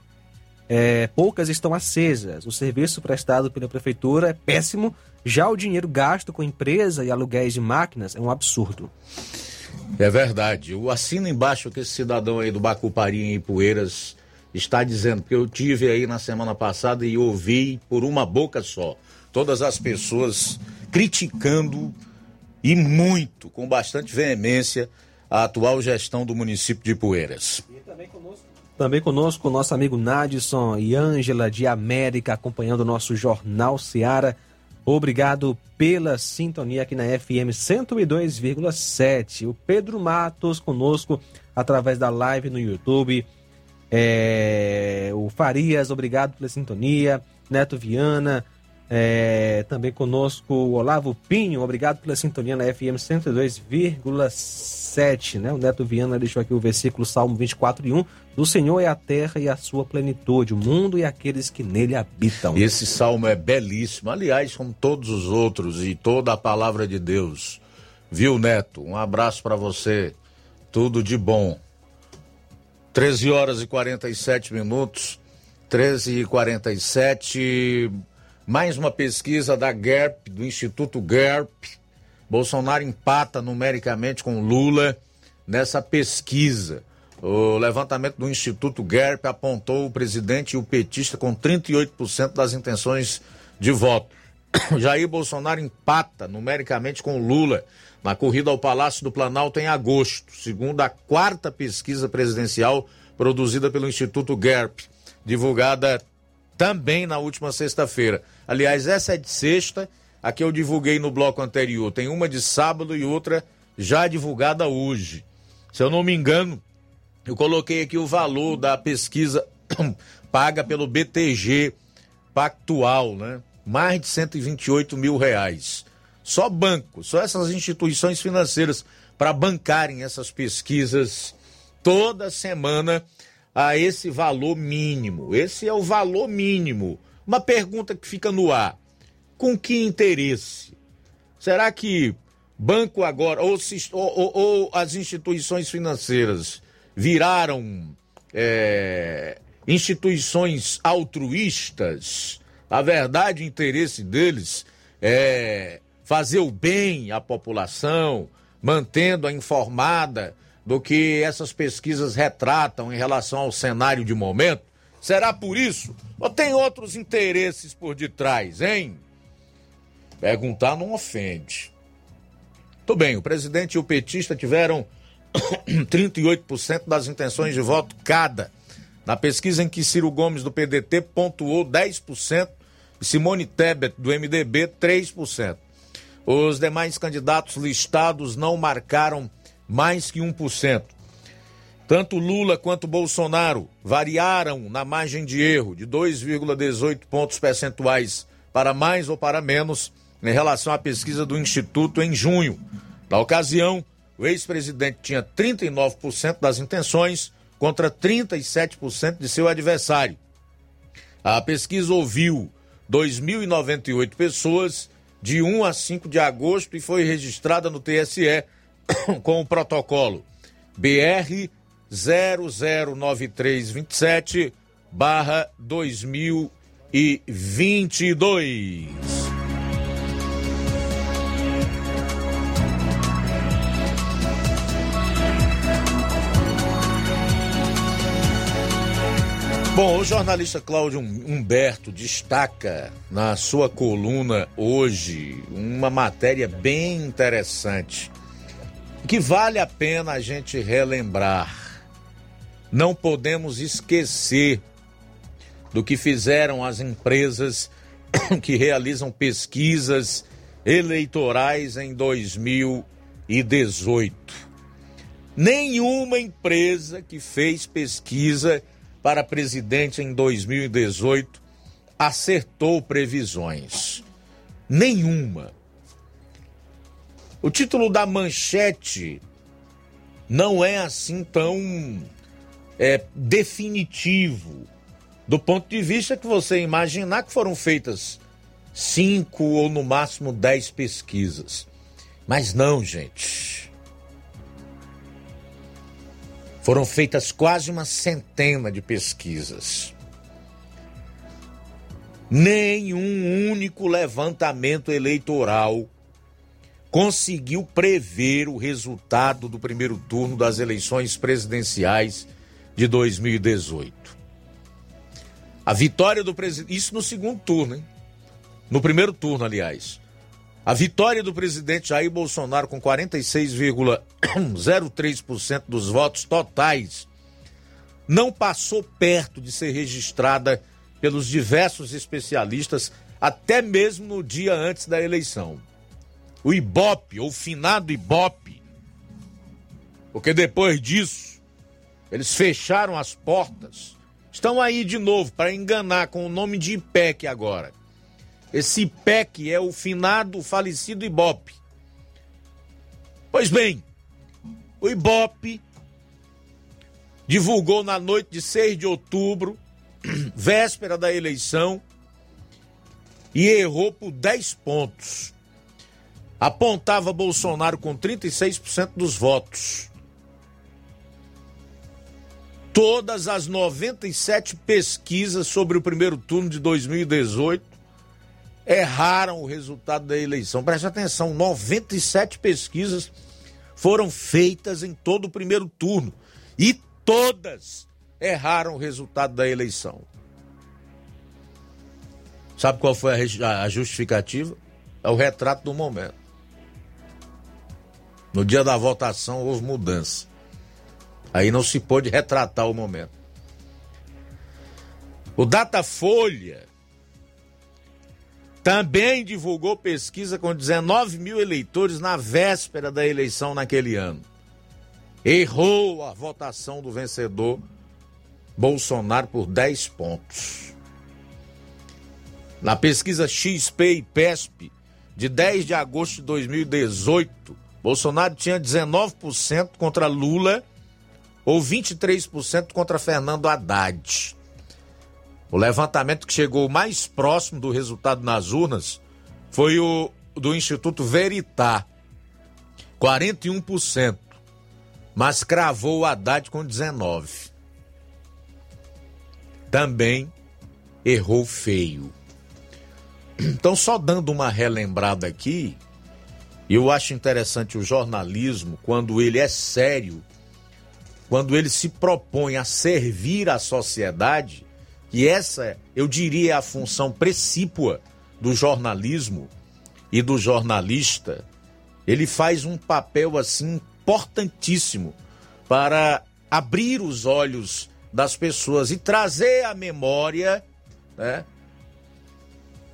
é, poucas estão acesas. O serviço prestado pela prefeitura é péssimo. Já o dinheiro gasto com empresa e aluguéis de máquinas é um absurdo. É verdade. O assino embaixo que esse cidadão aí do Bacupari em Ipueiras está dizendo, porque eu tive aí na semana passada e ouvi por uma boca só todas as pessoas criticando e muito, com bastante veemência, a atual gestão do município de Ipueiras. Também conosco o nosso amigo Nadson e Ângela de América acompanhando o nosso Jornal Seara. Obrigado pela sintonia aqui na FM 102,7. O Pedro Matos conosco através da live no YouTube. É, o Farias, obrigado pela sintonia. Neto Viana, é, também conosco o Olavo Pinho, obrigado pela sintonia na FM 102,7. Né? O Neto Viana deixou aqui o versículo Salmo 24 e 1. Do Senhor é a terra e a sua plenitude, o mundo e aqueles que nele habitam. Esse salmo é belíssimo, aliás, como todos os outros e toda a palavra de Deus. Viu, Neto? Um abraço para você. Tudo de bom. 13 horas e 47 minutos. 13 e 47. Mais uma pesquisa da GERP, do Instituto GERP. Bolsonaro empata numericamente com Lula nessa pesquisa. O levantamento do Instituto GERP apontou o presidente e o petista com 38% das intenções de voto. Jair Bolsonaro empata numericamente com Lula na corrida ao Palácio do Planalto em agosto, segundo a quarta pesquisa presidencial produzida pelo Instituto GERP, divulgada também na última sexta-feira. Aliás, essa é de sexta, a que eu divulguei no bloco anterior. Tem uma de sábado e outra já divulgada hoje. Se eu não me engano, eu coloquei aqui o valor da pesquisa paga pelo BTG Pactual, né? Mais de 128 mil reais. Só banco, só essas instituições financeiras para bancarem essas pesquisas toda semana a esse valor mínimo. Esse é o valor mínimo. Uma pergunta que fica no ar: com que interesse? Será que banco agora, ou, ou, ou as instituições financeiras viraram é, instituições altruístas? A verdade, o interesse deles é fazer o bem à população, mantendo-a informada do que essas pesquisas retratam em relação ao cenário de momento? Será por isso? Ou tem outros interesses por detrás, hein? Perguntar não ofende. Tudo bem, o presidente e o petista tiveram 38% das intenções de voto cada. Na pesquisa em que Ciro Gomes do PDT pontuou 10% e Simone Tebet do MDB 3%. Os demais candidatos listados não marcaram mais que 1%. Tanto Lula quanto Bolsonaro variaram na margem de erro de 2,18 pontos percentuais para mais ou para menos em relação à pesquisa do Instituto em junho. Na ocasião, o ex-presidente tinha 39% das intenções contra 37% de seu adversário. A pesquisa ouviu 2.098 pessoas de 1 a 5 de agosto e foi registrada no TSE com o protocolo BR 009327 barra 2022. Bom, o jornalista Cláudio Humberto destaca na sua coluna hoje uma matéria bem interessante que vale a pena a gente relembrar. Não podemos esquecer do que fizeram as empresas que realizam pesquisas eleitorais em 2018. Nenhuma empresa que fez pesquisa para presidente em 2018 acertou previsões. Nenhuma. O título da manchete não é assim tão é, definitivo, do ponto de vista que você imaginar que foram feitas cinco ou no máximo dez pesquisas. Mas não, gente. Foram feitas quase uma centena de pesquisas. Nenhum único levantamento eleitoral conseguiu prever o resultado do primeiro turno das eleições presidenciais de 2018. A vitória do presidente. Isso no segundo turno, hein? No primeiro turno, aliás. A vitória do presidente Jair Bolsonaro com 46,03% dos votos totais não passou perto de ser registrada pelos diversos especialistas, até mesmo no dia antes da eleição. O Ibope, ou finado Ibope, porque depois disso eles fecharam as portas, estão aí de novo para enganar com o nome de IPEC agora. Esse IPEC é o finado, falecido Ibope. Pois bem, o Ibope divulgou na noite de 6 de outubro, véspera da eleição, e errou por 10 pontos. Apontava Bolsonaro com 36% dos votos. Todas as 97 pesquisas sobre o primeiro turno de 2018 erraram o resultado da eleição. Preste atenção, 97 pesquisas foram feitas em todo o primeiro turno e todas erraram o resultado da eleição. Sabe qual foi a justificativa? É o retrato do momento. No dia da votação houve mudança. Aí não se pôde retratar o momento. O Datafolha também divulgou pesquisa com 19 mil eleitores na véspera da eleição naquele ano. Errou a votação do vencedor Bolsonaro por 10 pontos. Na pesquisa XP e PESP de 10 de agosto de 2018, Bolsonaro tinha 19% contra Lula ou 23% contra Fernando Haddad. O levantamento que chegou mais próximo do resultado nas urnas foi o do Instituto Veritá, 41%, mas cravou o Haddad com 19%. Também errou feio. Então, só dando uma relembrada aqui, eu acho interessante o jornalismo quando ele é sério, quando ele se propõe a servir a sociedade e essa, eu diria, é a função precípua do jornalismo e do jornalista. Ele faz um papel assim importantíssimo para abrir os olhos das pessoas e trazer à memória né,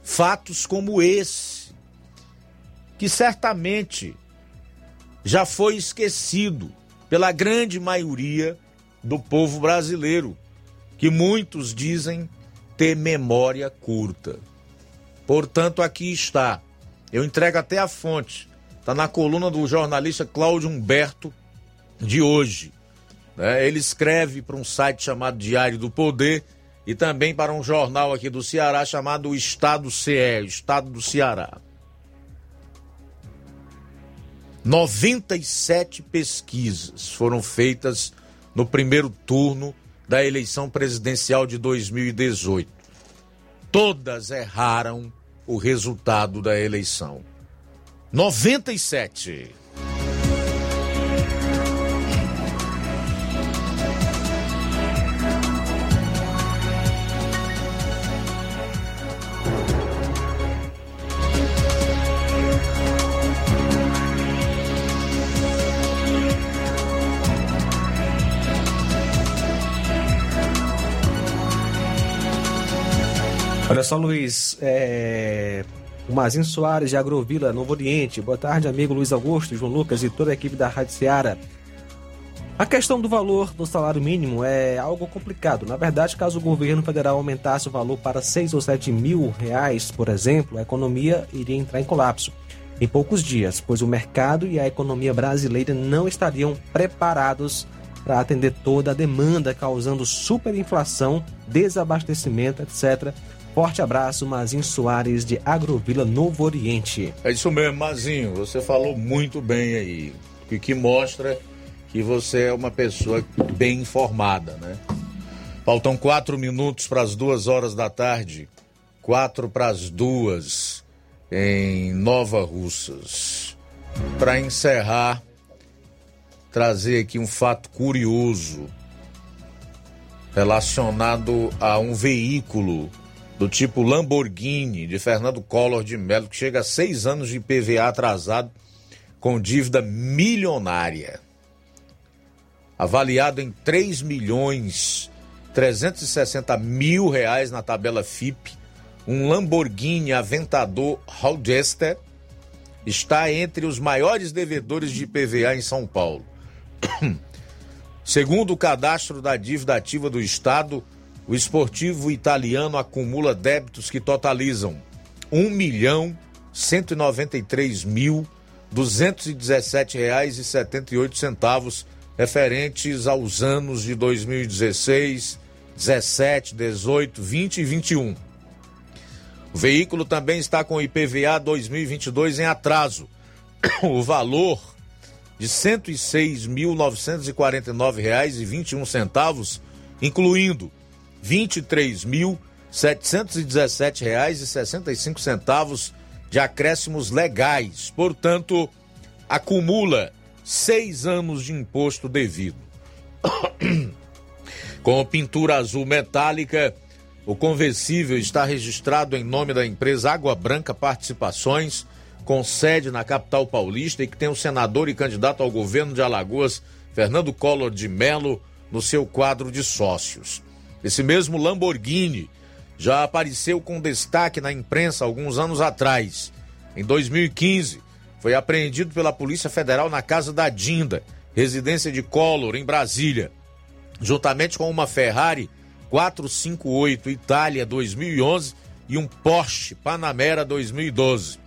fatos como esse, que certamente já foi esquecido pela grande maioria do povo brasileiro que muitos dizem ter memória curta. Portanto, aqui está. Eu entrego até a fonte. Está na coluna do jornalista Cláudio Humberto de hoje. Né? Ele escreve para um site chamado Diário do Poder e também para um jornal aqui do Ceará chamado Estado CE, Estado do Ceará. 97 pesquisas foram feitas no primeiro turno da eleição presidencial de 2018. Todas erraram o resultado da eleição. 97. Olha só, Luiz, é... o Mazinho Soares de Agrovila, Novo Oriente. Boa tarde, amigo Luiz Augusto, João Lucas e toda a equipe da Rádio Seara. A questão do valor do salário mínimo é algo complicado. Na verdade, caso o governo federal aumentasse o valor para 6 ou 7 mil reais, por exemplo, a economia iria entrar em colapso em poucos dias, pois o mercado e a economia brasileira não estariam preparados para atender toda a demanda, causando superinflação, desabastecimento, etc Forte abraço, Mazinho Soares de Agrovila Novo Oriente. É isso mesmo, Mazinho. Você falou muito bem aí. O que mostra que você é uma pessoa bem informada, né? Faltam quatro minutos para as duas horas da tarde. Quatro para as duas em Nova Russas. Para encerrar, trazer aqui um fato curioso relacionado a um veículo do tipo Lamborghini de Fernando Collor de Mello, que chega a seis anos de PVA atrasado com dívida milionária. Avaliado em 3 milhões 360 mil reais na tabela FIP, um Lamborghini Aventador Roadster está entre os maiores devedores de PVA em São Paulo. Segundo o cadastro da dívida ativa do Estado, o esportivo italiano acumula débitos que totalizam um milhão cento e noventa e três mil oito centavos referentes aos anos de 2016, 17, 18, 20 e 21. O veículo também está com o IPVA 2022 em atraso. O valor de R$ 106.949,21, incluindo R$ 23.717,65 de acréscimos legais. Portanto, acumula seis anos de imposto devido. Com pintura azul metálica, o conversível está registrado em nome da empresa Água Branca Participações, com sede na capital paulista e que tem o senador e candidato ao governo de Alagoas, Fernando Collor de Mello, no seu quadro de sócios. Esse mesmo Lamborghini já apareceu com destaque na imprensa alguns anos atrás. Em 2015, foi apreendido pela Polícia Federal na casa da Dinda, residência de Collor, em Brasília, juntamente com uma Ferrari 458 Itália 2011 e um Porsche Panamera 2012.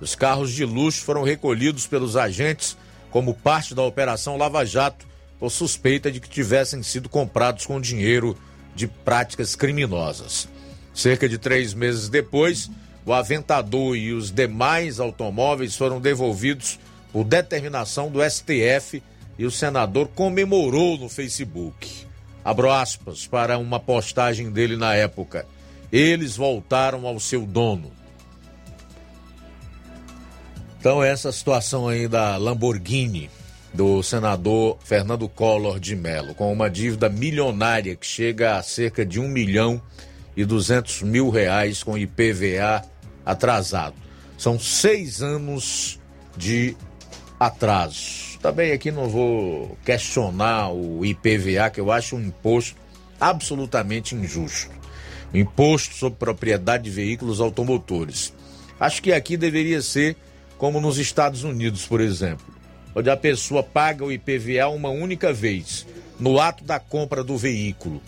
Os carros de luxo foram recolhidos pelos agentes como parte da Operação Lava Jato por suspeita de que tivessem sido comprados com dinheiro de práticas criminosas. Cerca de três meses depois, o Aventador e os demais automóveis foram devolvidos por determinação do STF e o senador comemorou no Facebook. Abro aspas para uma postagem dele na época. Eles voltaram ao seu dono. Então, essa situação aí da Lamborghini do senador Fernando Collor de Mello, com uma dívida milionária que chega a cerca de um milhão e duzentos mil reais com IPVA atrasado. São seis anos de atraso. Também aqui não vou questionar o IPVA, que eu acho um imposto absolutamente injusto. Imposto sobre propriedade de veículos automotores. Acho que aqui deveria ser como nos Estados Unidos, por exemplo onde a pessoa paga o IPVA uma única vez, no ato da compra do veículo,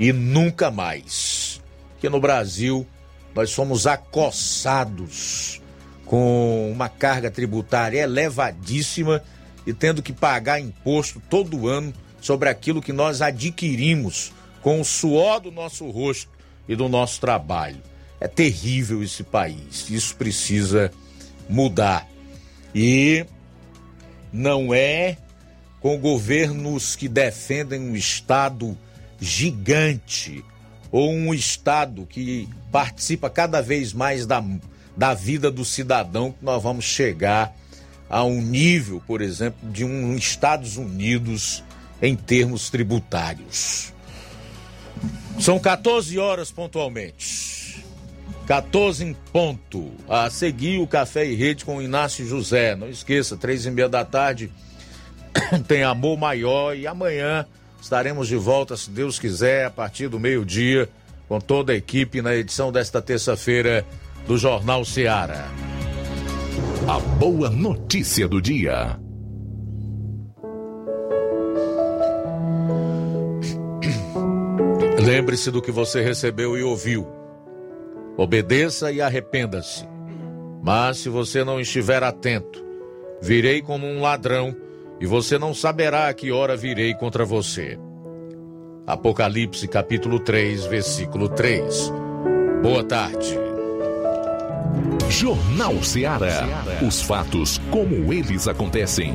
e nunca mais. Que no Brasil nós somos acossados com uma carga tributária elevadíssima e tendo que pagar imposto todo ano sobre aquilo que nós adquirimos com o suor do nosso rosto e do nosso trabalho. É terrível esse país. Isso precisa mudar. E não é com governos que defendem um Estado gigante ou um Estado que participa cada vez mais da, da vida do cidadão que nós vamos chegar a um nível, por exemplo, de um Estados Unidos em termos tributários. São 14 horas pontualmente. 14 em ponto. A seguir o Café e Rede com o Inácio José. Não esqueça, três e meia da tarde tem Amor Maior e amanhã estaremos de volta, se Deus quiser, a partir do meio-dia, com toda a equipe na edição desta terça-feira do Jornal Seara. A boa notícia do dia. Lembre-se do que você recebeu e ouviu. Obedeça e arrependa-se. Mas se você não estiver atento, virei como um ladrão e você não saberá a que hora virei contra você. Apocalipse capítulo 3, versículo 3. Boa tarde. Jornal Ceará. Os fatos como eles acontecem.